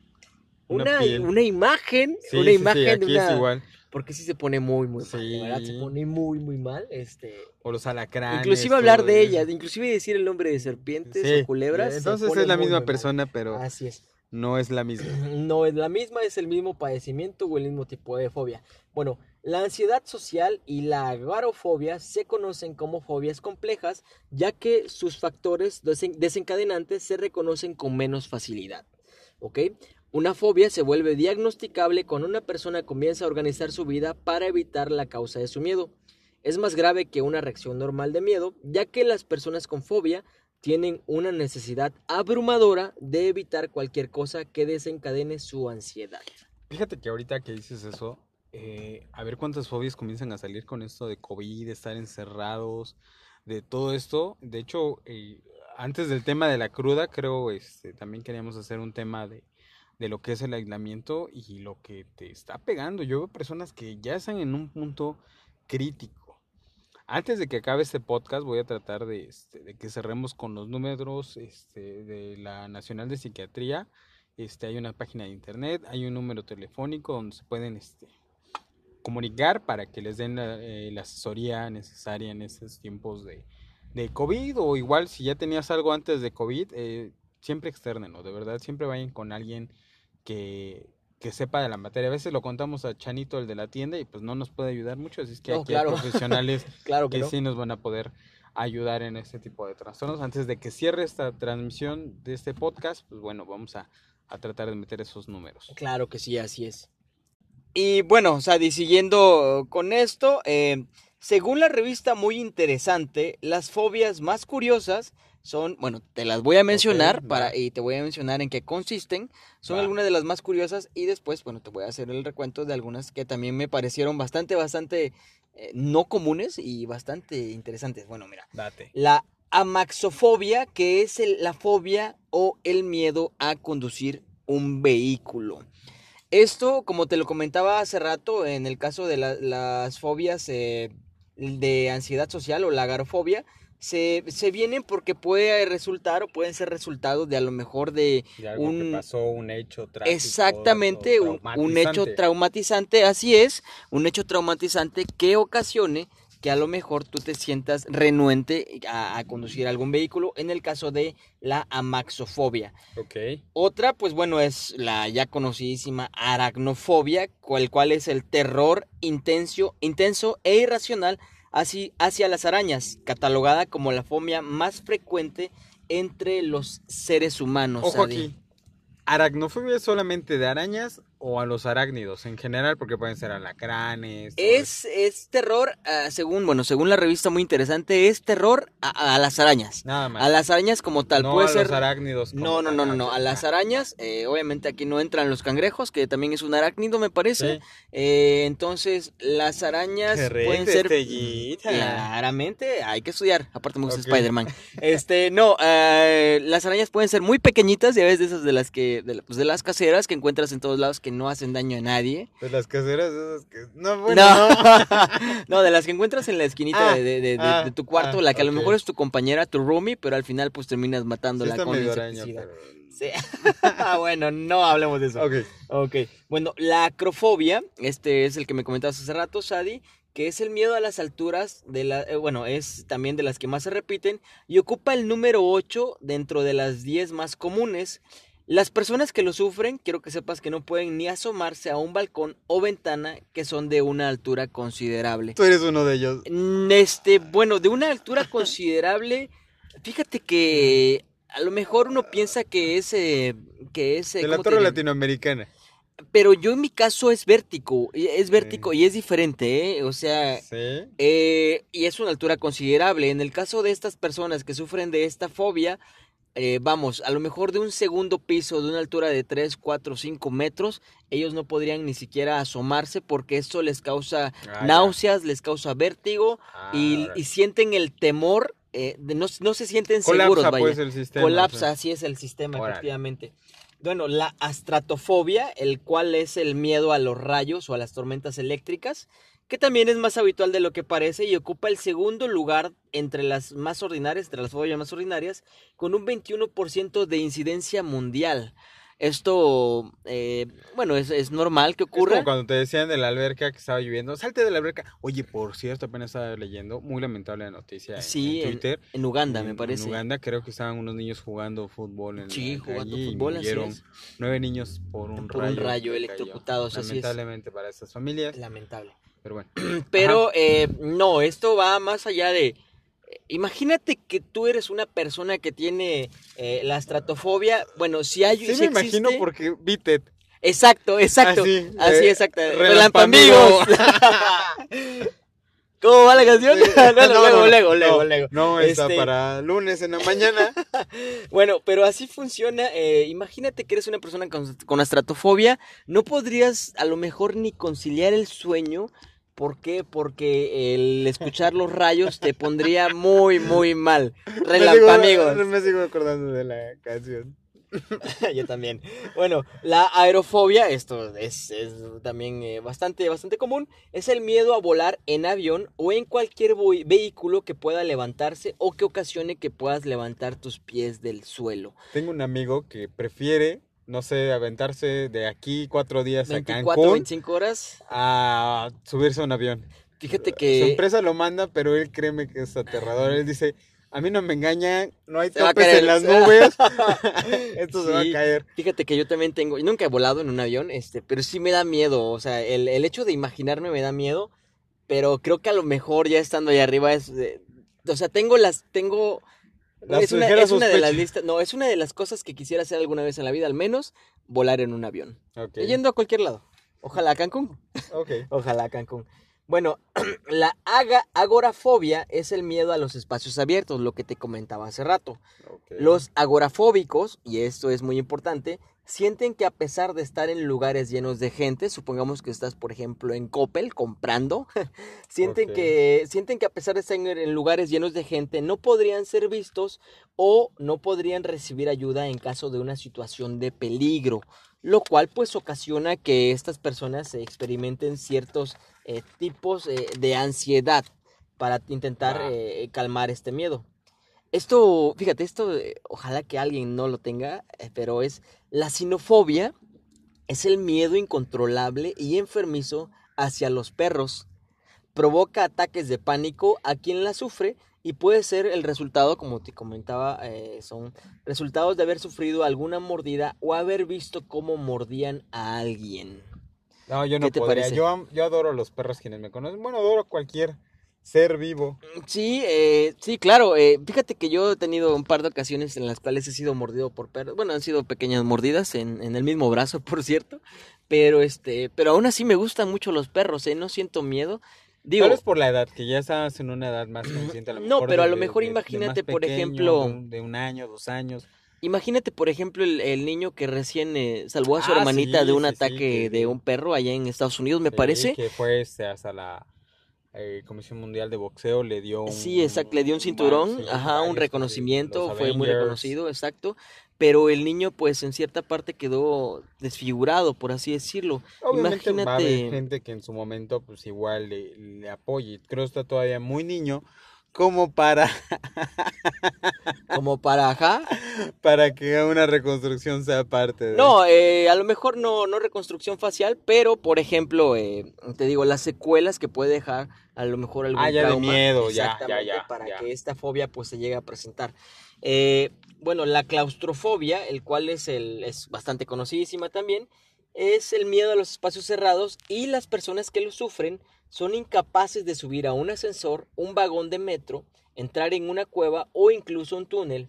S2: Una
S1: una, imagen,
S2: Sí,
S1: una
S2: sí, sí,
S1: imagen de
S2: aquí
S1: una
S2: es igual.
S1: porque sí se pone muy muy mal, verdad se
S2: Sí.
S1: pone muy muy mal, este,
S2: O los alacranes.
S1: inclusive hablar de ellas, inclusive decir el nombre de serpientes
S2: Sí,
S1: o culebras.
S2: Entonces es la misma
S1: mal.
S2: persona, pero
S1: Así es.
S2: no es la misma.
S1: No es la misma, es el mismo padecimiento o el mismo tipo de fobia. Bueno, la ansiedad social y la agorafobia se conocen como fobias complejas, ya que sus factores desen- desencadenantes se reconocen con menos facilidad. ¿Ok? Una fobia se vuelve diagnosticable cuando una persona comienza a organizar su vida para evitar la causa de su miedo. Es más grave que una reacción normal de miedo, ya que las personas con fobia tienen una necesidad abrumadora de evitar cualquier cosa que desencadene su ansiedad.
S2: Fíjate que ahorita que dices eso, eh, a ver cuántas fobias comienzan a salir con esto de COVID, de estar encerrados, de todo esto. De hecho, eh, antes del tema de la cruda, creo este, también queríamos hacer un tema de, de lo que es el aislamiento y lo que te está pegando. Yo veo personas que ya están en un punto crítico. Antes de que acabe este podcast voy a tratar de, este, que cerremos con los números este, de la Nacional de Psiquiatría. Este, hay una página de internet, hay un número telefónico donde se pueden este, comunicar para que les den la, eh, asesoría necesaria en estos tiempos de, COVID o igual si ya tenías algo antes de COVID, eh, siempre externenlo, de verdad, siempre vayan con alguien que, que sepa de la materia. A veces lo contamos a Chanito, el de la tienda, y pues no nos puede ayudar mucho, así es que
S1: No,
S2: aquí
S1: claro.
S2: hay profesionales
S1: Claro que
S2: que
S1: no.
S2: sí nos van a poder ayudar en este tipo de trastornos. Antes de que cierre esta transmisión de este podcast, pues bueno, vamos a, a tratar de meter esos números.
S1: Claro que sí, así es. Y bueno, Sadi, siguiendo con esto, eh, según la revista muy interesante, las fobias más curiosas son, bueno, te las voy a mencionar para, y te voy a mencionar en qué consisten. Son
S2: Va.
S1: algunas de las más curiosas y después, bueno, te voy a hacer el recuento de algunas que también me parecieron bastante, bastante eh, no comunes y bastante interesantes. Bueno, mira.
S2: Date.
S1: La amaxofobia, que es el- la fobia o el miedo a conducir un vehículo. Esto, como te lo comentaba hace rato, en el caso de la- las fobias eh, de ansiedad social o la agorafobia, se, se vienen porque puede resultar o pueden ser resultados de a lo mejor de
S2: De algo
S1: Un-
S2: que pasó, un hecho trágico.
S1: exactamente un, un hecho
S2: traumatizante.
S1: así es, un hecho traumatizante que ocasione que a lo mejor tú te sientas renuente a, a conducir algún vehículo, en el caso de la amaxofobia.
S2: Ok.
S1: Otra, pues bueno, es la ya conocidísima aracnofobia, cual cual es el terror intenso, intenso e irracional así, hacia las arañas, catalogada como la fobia más frecuente entre los seres humanos.
S2: Ojo aquí. ¿Aracnofobia es solamente de arañas o a los arácnidos en general? Porque pueden ser alacranes.
S1: Es, es terror, ah, según, bueno, según la revista muy interesante, es terror a, a las arañas.
S2: Nada más.
S1: A las arañas como tal,
S2: no
S1: puede
S2: a
S1: ser...
S2: los arácnidos.
S1: No, no, no, no, no. A las arañas, eh, obviamente aquí no entran los cangrejos, que también es un arácnido, me parece.
S2: Sí.
S1: Eh, entonces, las arañas
S2: Qué rico,
S1: pueden ser. Claramente, hay que estudiar. Aparte, me gusta. Spider-Man. Este, no, eh, las arañas pueden ser muy pequeñitas, ya ves, de esas de las que. De, pues de las caseras que encuentras en todos lados que no hacen daño a nadie.
S2: De las caseras esas que... No, bueno,
S1: no.
S2: no.
S1: no, de las que encuentras en la esquinita
S2: Ah,
S1: de, de- de-
S2: ah,
S1: de tu cuarto,
S2: ah,
S1: la que a lo mejor es tu compañera, tu roomie, pero al final, pues terminas
S2: Sí
S1: matándola
S2: está
S1: con insecticida.
S2: pero...
S1: Sí. bueno, no hablemos de eso.
S2: Ok.
S1: Ok, bueno, la acrofobia, este es el que me comentabas hace rato, Sadi, que es el miedo a las alturas, de la, eh, bueno, es también de las que más se repiten y ocupa el número 8 dentro de las 10 más comunes. Las personas que lo sufren, quiero que sepas que no pueden ni asomarse a un balcón o ventana que son de una altura considerable.
S2: Tú eres uno de ellos.
S1: Mm, Este, bueno, de una altura considerable, fíjate que a lo mejor uno piensa que es, eh, que es, eh,
S2: De la
S1: ¿cómo te
S2: torre latinoamericana.
S1: Pero yo en mi caso es vértigo, es vértigo y es diferente, ¿eh? O sea,
S2: Sí.
S1: eh, y es una altura considerable. En el caso de estas personas que sufren de esta fobia, eh, vamos, a lo mejor de un segundo piso, de una altura de 3, 4, 5 metros, ellos no podrían ni siquiera asomarse porque esto les causa
S2: Ah, ya.
S1: náuseas, les causa vértigo
S2: Ah,
S1: y,
S2: órale.
S1: y sienten el temor, eh, de no, no se sienten
S2: Colapsa
S1: seguros, vaya.
S2: pues el sistema.
S1: Colapsa, así es el sistema, efectivamente. Bueno, la astratofobia, el cual es el miedo a los rayos o a las tormentas eléctricas, que también es más habitual de lo que parece y ocupa el segundo lugar entre las más ordinarias, entre las fobias más ordinarias, con un 21% de incidencia mundial. Esto, eh, bueno, es, es normal que
S2: Es como
S1: ocurra.
S2: cuando te decían de la alberca que estaba lloviendo, salte de la alberca. Oye, por cierto, apenas estaba leyendo, muy lamentable la noticia en-
S1: Sí,
S2: en
S1: en,
S2: Twitter.
S1: en Uganda, me
S2: En-
S1: parece.
S2: En Uganda creo que estaban unos niños jugando fútbol en
S1: Sí, jugando fútbol, así es.
S2: nueve niños por un
S1: Por un
S2: rayo.
S1: rayo electrocutados, así es.
S2: Lamentablemente para estas familias,
S1: Lamentable.
S2: Pero bueno.
S1: Pero eh, no, esto va más allá de... Imagínate que tú eres una persona que tiene eh, la estratofobia. Bueno, si hay...
S2: Sí
S1: si
S2: me imagino
S1: existe-
S2: porque Vitet.
S1: Exacto, exacto.
S2: Así,
S1: Así,
S2: eh,
S1: exacto.
S2: Relampamigos.
S1: ¿Cómo va la canción?
S2: Sí.
S1: No, no,
S2: No,
S1: luego,
S2: no,
S1: luego,
S2: no,
S1: luego, luego.
S2: No, está
S1: Este-
S2: para lunes en la mañana.
S1: Bueno, pero así funciona. eh, imagínate que eres una persona con, con astratofobia. No podrías a lo mejor ni conciliar el sueño. ¿Por qué? Porque el escuchar los rayos te pondría muy, muy mal.
S2: Me
S1: Relampamigos.
S2: Me sigo acordando de la canción.
S1: Yo también. Bueno, la aerofobia, esto es, es también eh, bastante, bastante común, es el miedo a volar en avión o en cualquier vehículo que pueda levantarse o que ocasione que puedas levantar tus pies del suelo.
S2: Tengo un amigo que prefiere, no sé, aventarse de aquí cuatro días a
S1: 24,
S2: Cancún
S1: 25 horas.
S2: a subirse a un avión.
S1: Fíjate
S2: Su
S1: que
S2: empresa lo manda, pero él créeme que es aterrador. Él dice, a mí no me engañan, no hay
S1: Se a
S2: topes en las nubes. Esto se va a caer.
S1: Fíjate que yo también tengo, yo nunca he volado en un avión, este, pero sí me da miedo, o sea, el, el hecho de imaginarme me da miedo, pero creo que a lo mejor ya estando ahí arriba es, eh, o sea, tengo las, tengo, Es una,
S2: ligeras
S1: es una de las listas, no, es una de las cosas que quisiera hacer alguna vez en la vida, al menos volar en un avión, yendo a cualquier lado, ojalá a Cancún, ojalá a Cancún. Bueno, la aga- agorafobia es el miedo a los espacios abiertos, lo que te comentaba hace rato. Los agorafóbicos, y esto es muy importante, sienten que a pesar de estar en lugares llenos de gente, supongamos que estás, por ejemplo, en Coppel comprando, sienten, que, sienten que a pesar de estar en, lugares llenos de gente, no podrían ser vistos o no podrían recibir ayuda en caso de una situación de peligro, lo cual pues ocasiona que estas personas experimenten ciertos eh, tipos eh, de ansiedad para intentar eh, calmar este miedo. Esto, fíjate, esto, ojalá que alguien no lo tenga, eh, pero es la sinofobia, es el miedo incontrolable y enfermizo hacia los perros. Provoca ataques de pánico a quien la sufre y puede ser el resultado, como te comentaba, eh, son resultados de haber sufrido alguna mordida o haber visto cómo mordían a alguien.
S2: No, yo no
S1: ¿Qué te
S2: podría.
S1: parece?
S2: Yo, yo adoro a los perros quienes me conocen. Bueno, adoro a cualquier ser vivo.
S1: Sí, eh, sí, claro. eh, fíjate que yo he tenido un par de ocasiones en las cuales he sido mordido por perros. Bueno, han sido pequeñas mordidas en, en el mismo brazo, por cierto. Pero este, pero aún así me gustan mucho los perros, ¿eh? No siento miedo. Digo,
S2: Tal vez por la edad, que ya estás en una edad más consciente. A lo
S1: No,
S2: mejor
S1: pero a lo mejor
S2: de- de más
S1: imagínate, por ejemplo-
S2: De un, de un año, dos años.
S1: imagínate, por ejemplo, el, el niño que recién eh, salvó a su
S2: Ah,
S1: hermanita
S2: sí,
S1: de un
S2: sí, sí,
S1: ataque
S2: que-
S1: de un perro allá en Estados Unidos, me
S2: Sí,
S1: parece.
S2: Que fue este, hasta la eh, Comisión Mundial de Boxeo, le dio un.
S1: Sí, exacto, le dio un cinturón,
S2: sí,
S1: ajá, un reconocimiento, fue muy reconocido, exacto, pero el niño pues en cierta parte quedó desfigurado, por así decirlo.
S2: Obviamente va a haber
S1: Imagínate,
S2: gente que en su momento, pues igual le, le apoye. Creo que está todavía muy niño como para,
S1: como para, ajá,
S2: para que una reconstrucción sea parte de.
S1: no, eh, a lo mejor no, no reconstrucción facial, pero por ejemplo, eh, te digo, las secuelas que puede dejar a lo mejor algún
S2: Ah, ya de miedo, ya, ya,
S1: para
S2: ya.
S1: que esta fobia pues se llegue a presentar. Eh, bueno, la claustrofobia, el cual es, el, es bastante conocidísima también, es el miedo a los espacios cerrados y las personas que lo sufren son incapaces de subir a un ascensor, un vagón de metro, entrar en una cueva o incluso un túnel,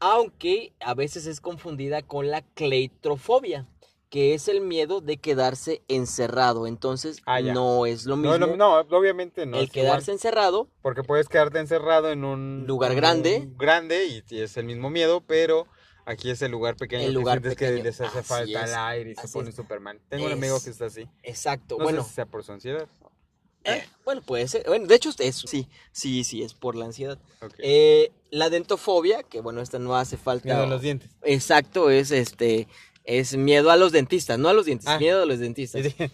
S1: aunque a veces es confundida con la cleitrofobia, que es el miedo de quedarse encerrado. Entonces
S2: Ah,
S1: no es lo
S2: No,
S1: mismo
S2: es lo- no, obviamente no.
S1: el
S2: es
S1: quedarse
S2: igual,
S1: encerrado
S2: porque puedes quedarte encerrado en un
S1: Lugar grande.
S2: un grande y, y es el mismo miedo, pero aquí es el lugar pequeño.
S1: El
S2: que
S1: lugar
S2: sientes
S1: pequeño,
S2: que les hace
S1: así
S2: falta
S1: es,
S2: el aire y se pone
S1: es.
S2: Superman. Tengo un amigo que está así.
S1: Exacto.
S2: No
S1: bueno,
S2: sé si sea por su ansiedad.
S1: eh, bueno, puede ser. Bueno, de hecho, es, sí, sí, sí, es por la ansiedad. Eh, la dentofobia, que bueno, esta no hace falta.
S2: Miedo a los dientes.
S1: Exacto, es este. Es miedo a los dentistas, no a los dientes,
S2: Ah.
S1: miedo a los dentistas.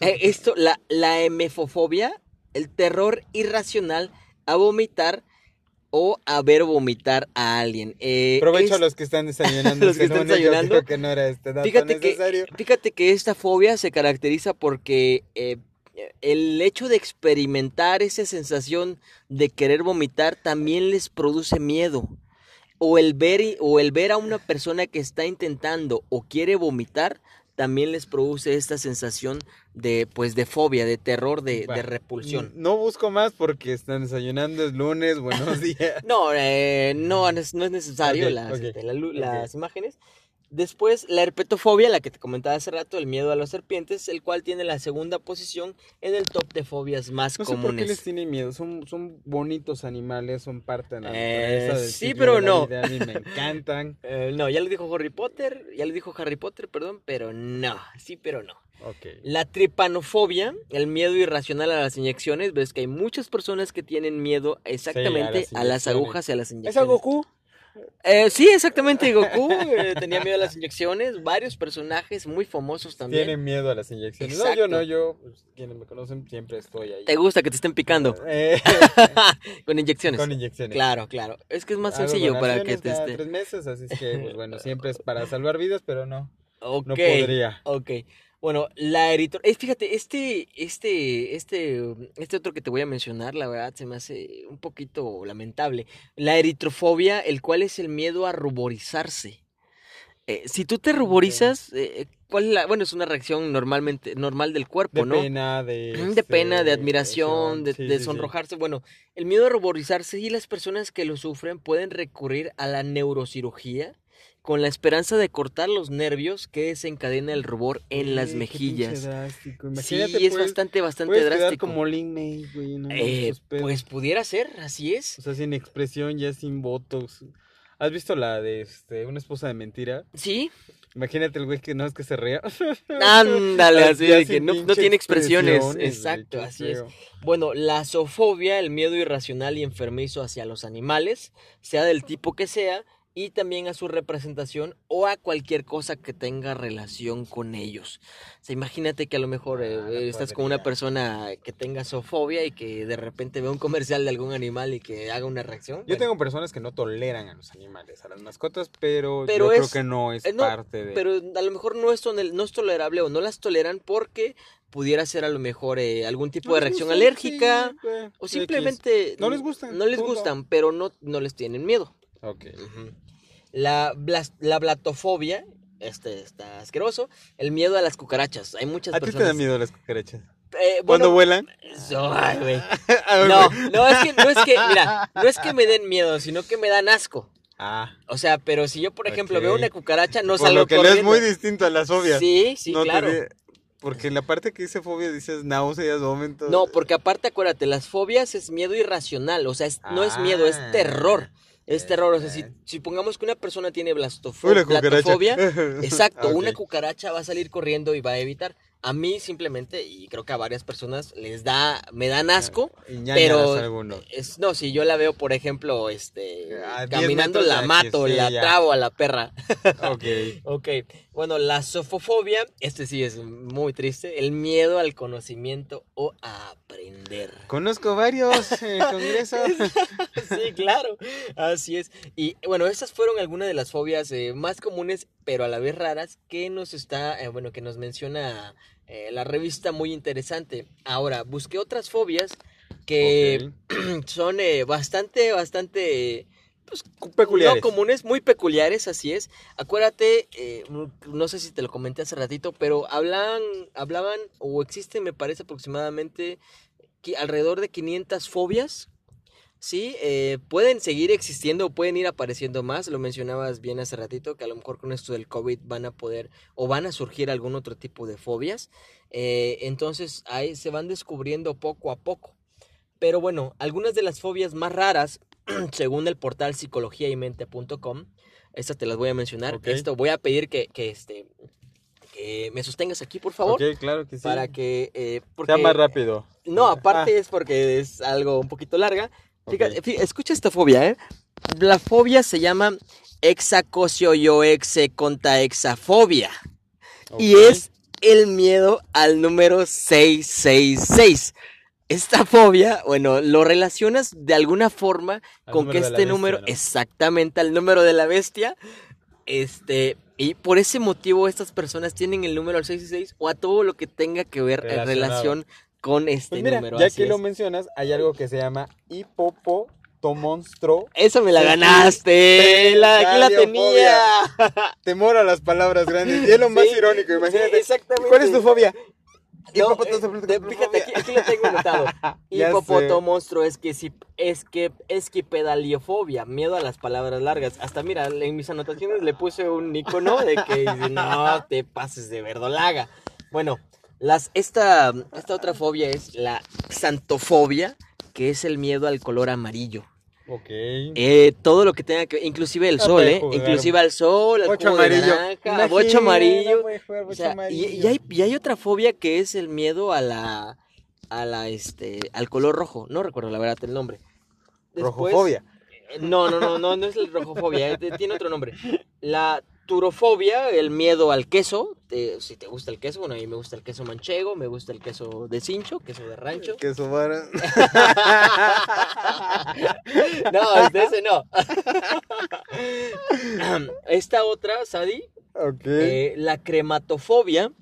S1: Eh, esto, la, la hemefofobia, el terror irracional a vomitar o a ver vomitar a alguien. Eh,
S2: Provecho a los que están desayunando.
S1: Los que
S2: ese
S1: están
S2: lunes, yo
S1: desayunando.
S2: creo que no era este dato
S1: Fíjate que, fíjate que esta fobia se caracteriza porque eh, el hecho de experimentar esa sensación de querer vomitar también les produce miedo. O el ver, o el ver a una persona que está intentando o quiere vomitar también les produce esta sensación de pues de fobia, de terror, de, de repulsión.
S2: No busco más porque están desayunando, es lunes, buenos días.
S1: No, eh, no, es- no es necesario las, este, la las imágenes. Después, la herpetofobia, la que te comentaba hace rato, el miedo a las serpientes, el cual tiene la segunda posición en el top de fobias más
S2: No sé por qué
S1: comunes.
S2: les tiene miedo. Son, son bonitos animales, son parte de la
S1: Eh,
S2: naturaleza. del
S1: sí, pero no.
S2: A mí me encantan.
S1: Eh, no, ya lo dijo Harry Potter, ya lo dijo Harry Potter, perdón, pero no, sí, pero no.
S2: Ok.
S1: La tripanofobia, el miedo irracional a las inyecciones, ves que hay muchas personas que tienen miedo exactamente a las
S2: inyecciones.
S1: agujas y a las
S2: ¿Es a
S1: inyecciones.
S2: Goku?
S1: Eh, sí, exactamente, Goku eh, tenía miedo a las inyecciones. Varios personajes muy famosos también.
S2: Tienen miedo a las inyecciones. No, yo no, yo, pues, quienes me conocen, siempre estoy ahí.
S1: ¿Te gusta que te estén picando
S2: Eh,
S1: con inyecciones?
S2: con inyecciones.
S1: Claro, claro. Es que es más
S2: Hago
S1: sencillo para que te esté.
S2: tres meses, así es que, pues bueno, siempre es para salvar vidas, pero no, no podría.
S1: Ok. Bueno, la eritro... eh, fíjate, este, este, este, este otro que te voy a mencionar, la verdad, se me hace un poquito lamentable. La eritrofobia, el cual es el miedo a ruborizarse. Eh, si tú te ruborizas, eh, ¿cuál es la... Bueno, es una reacción normalmente, normal del cuerpo,
S2: De
S1: ¿no?
S2: pena, de...
S1: De pena, de
S2: este,
S1: admiración, de,
S2: sí,
S1: de
S2: sí, sí.
S1: sonrojarse. Bueno, el miedo a ruborizarse y las personas que lo sufren pueden recurrir a la neurocirugía con la esperanza de cortar los nervios que desencadena el rubor en las mejillas.
S2: drástico.
S1: Sí,
S2: Imagínate,
S1: es
S2: puedes-
S1: bastante, bastante drástico.
S2: como Lin May, güey, no,
S1: Eh, pues pudiera ser, así es.
S2: O sea, sin expresión, ya sin botox. ¿Has visto la de este, una esposa de mentira?
S1: Sí,
S2: Imagínate el güey que no es que se ría.
S1: ándale, así de que no, tiene expresiones. Exacto, así es. Bueno, la zoofobia, el miedo irracional y enfermizo hacia los animales, sea del tipo que sea, y también a su representación o a cualquier cosa que tenga relación con ellos. O sea, imagínate que a lo mejor eh,
S2: Ah,
S1: eh, estás con una persona que tenga zoofobia y que de repente ve un comercial de algún animal y que haga una reacción.
S2: Yo
S1: Bueno,
S2: tengo personas que no toleran a los animales, a las mascotas, pero,
S1: Pero
S2: yo
S1: es-
S2: creo que no es
S1: eh, no,
S2: parte de...
S1: Pero a lo mejor no es, no es tolerable o no las toleran porque pudiera ser a lo mejor eh, algún tipo
S2: No
S1: de reacción alérgica.
S2: sí,
S1: O
S2: X.
S1: simplemente
S2: No les gustan,
S1: No les
S2: punto.
S1: gustan, pero no, no les tienen miedo.
S2: Ok.
S1: La, blas- la blatofobia, este está asqueroso. El miedo a las cucarachas. Hay muchas
S2: ¿A ti te da miedo las cucarachas?
S1: Eh,
S2: ¿Cuando vuelan?
S1: ay, güey.
S2: A ver,
S1: No, no es que, no es que, mira, no es que me den miedo, sino que me dan asco.
S2: Ah,
S1: O sea, pero si yo, por ejemplo, veo una cucaracha, no
S2: por
S1: salgo
S2: lo que le es
S1: corriendo.
S2: muy distinto a las fobias.
S1: Sí, sí,
S2: No te
S1: claro.
S2: di- Porque en la parte que dice fobia dices náuseas, vómitos.
S1: No, porque aparte, acuérdate, las fobias es miedo irracional, o sea, es- no es miedo, es
S2: Ah.
S1: terror. Es terror, o sea, si,
S2: Ok.
S1: si pongamos que una persona tiene blastofo-
S2: Uy, la cucaracha.
S1: blatofobia, exacto,
S2: Ah,
S1: una cucaracha va a salir corriendo y va a evitar. A mí simplemente, y creo que a varias personas les da, me dan asco,
S2: ñañaras
S1: pero es, no, si yo la veo, por ejemplo, este,
S2: A 10
S1: caminando, la mato,
S2: sí,
S1: la
S2: ya.
S1: trabo a la perra.
S2: Ok.
S1: Ok, bueno, la sofofobia, este sí es muy triste, el miedo al conocimiento o a aprender.
S2: Conozco varios en el congreso.
S1: Sí, claro, así es. Y bueno, estas fueron algunas de las fobias eh, más comunes, pero a la vez raras, que nos está, eh, bueno, que nos menciona eh, la revista muy interesante. Ahora, busqué otras fobias que
S2: Ok.
S1: son eh, bastante, bastante... Pues,
S2: Peculiares.
S1: No comunes, muy peculiares, así es. Acuérdate, eh, no sé si te lo comenté hace ratito, pero hablan, hablaban, o existen, me parece, aproximadamente qui- alrededor de 500 fobias. Sí, eh, pueden seguir existiendo o pueden ir apareciendo más. Lo mencionabas bien hace ratito, que a lo mejor con esto del COVID van a poder o van a surgir algún otro tipo de fobias. Eh, entonces ahí se van descubriendo poco a poco. Pero bueno, algunas de las fobias más raras, según el portal psicologiaymente.com, estas te las voy a mencionar. Esto voy a pedir que, que, este, que me sostengas aquí, por favor.
S2: Ok, claro que sí.
S1: Para que... eh, porque,
S2: Sea más rápido.
S1: No, aparte
S2: Ah.
S1: es porque es algo un poquito larga. Fíjate, escucha esta fobia, ¿eh? La fobia se llama hexacosioyoexecontaexafobia. Y
S2: Ok.
S1: es el miedo al número 666. Esta fobia, bueno, lo relacionas de alguna forma
S2: Al
S1: con que este número,
S2: bestia, ¿no?
S1: exactamente al número de la bestia, este, y por ese motivo estas personas tienen el número 666 o a todo lo que tenga que ver en relación con este
S2: Pues mira,
S1: número.
S2: ya
S1: así
S2: que lo mencionas, hay algo que se llama hipopotomonstro.
S1: Esa me la ganaste, la, aquí la tenía.
S2: Temor a las palabras grandes. Y es lo más
S1: Sí,
S2: irónico, imagínate.
S1: sí, exactamente.
S2: ¿Cuál es tu fobia?
S1: No, eh, fíjate, aquí, aquí lo tengo anotado. Hipopoto monstruo es que si es que esquipedaliofobia, miedo a las palabras largas. Hasta mira, en mis anotaciones le puse un icono de que no te pases de verdolaga. Bueno, las, esta, esta otra fobia es la xantofobia, que es el miedo al color amarillo.
S2: Ok.
S1: Eh, todo lo que tenga que inclusive el
S2: Ah,
S1: sol, ¿eh? Inclusive al sol, al
S2: Bocho amarillo.
S1: naranja, bocho amarillo. O sea, y,
S2: amarillo.
S1: y hay, y hay otra fobia que es el miedo a la, a la, este, al color rojo. No recuerdo la verdad el nombre. Después-
S2: Rojofobia.
S1: No, no, no, no, no es la rojofobia, eh, tiene otro nombre. La turofobia, el miedo al queso. te- si te gusta el queso, bueno, a mí me gusta el queso manchego, me gusta el queso de cincho, queso de rancho.
S2: Que su vara.
S1: No, este, ese no. Esta otra, Sadi,
S2: Ok.
S1: eh, la crematofobia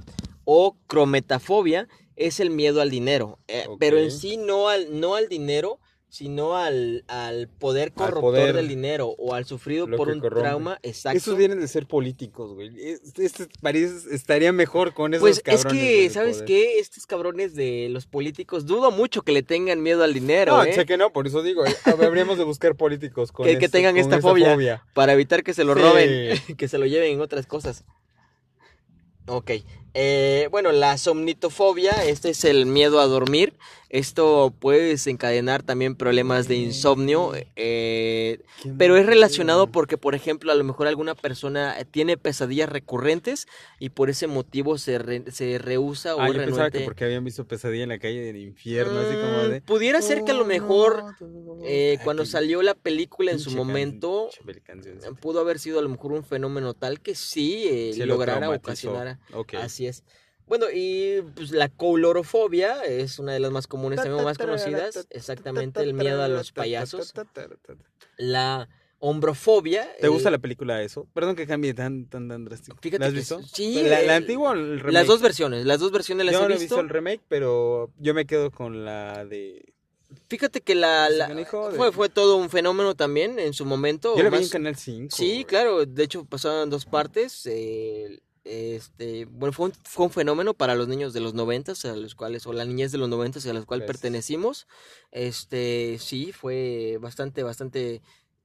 S1: o crometafobia es el miedo al dinero, eh, pero en sí no al, no al dinero, sino al, al poder corruptor
S2: poder.
S1: del dinero o al sufrido por
S2: que
S1: un
S2: corrompe.
S1: trauma exacto.
S2: Esos vienen de ser políticos, güey. Es- Este país estaría mejor con esos
S1: Pues es
S2: cabrones
S1: que,
S2: del
S1: ¿sabes
S2: poder.
S1: qué? Estos cabrones de los políticos, dudo mucho que le tengan miedo al dinero,
S2: No,
S1: ¿eh?
S2: sé que no, por eso digo, eh, habríamos de buscar políticos con
S1: Que- que
S2: este-
S1: tengan
S2: con
S1: esta fobia. Para evitar que se lo
S2: Sí.
S1: roben, que se lo lleven en otras cosas. Ok. Eh, bueno, la somnitofobia, este es el miedo a dormir. Esto puede desencadenar también problemas de insomnio, eh, pero es relacionado porque, por ejemplo, a lo mejor alguna persona tiene pesadillas recurrentes y por ese motivo se, re- se rehúsa o
S2: Ah, yo pensaba que porque habían visto pesadilla en la calle del infierno, así como
S1: Mm,
S2: de...
S1: Pudiera ser que a lo
S2: "Oh,
S1: mejor eh,
S2: Ah,
S1: cuando salió la película en su momento, pudo haber sido a lo mejor un fenómeno tal que sí, eh, lograra.
S2: Ok.
S1: Así es. Bueno, y pues la coulorofobia es una de las más comunes, también más conocidas. Exactamente, el miedo a los payasos. La hombrofobia.
S2: ¿Te gusta
S1: eh,
S2: la película eso? Perdón que cambie tan tan tan drástico.
S1: Fíjate
S2: ¿La has
S1: que
S2: visto?
S1: sí,
S2: ¿La, la
S1: eh,
S2: antigua o el remake?
S1: Las dos versiones, las dos versiones las
S2: Yo
S1: he
S2: no he
S1: visto.
S2: visto el remake, pero yo me quedo con la de...
S1: Fíjate que la.
S2: De-
S1: fue, fue todo un fenómeno también en su momento.
S2: Yo vi en Canal 5.
S1: Sí, claro, de hecho pasaron dos partes. eh, este, bueno, fue un, fue un fenómeno para los niños de los noventas, a los cuales, o la niñez de los noventas a los cuales
S2: Gracias.
S1: pertenecimos. Este, sí, fue bastante, bastante,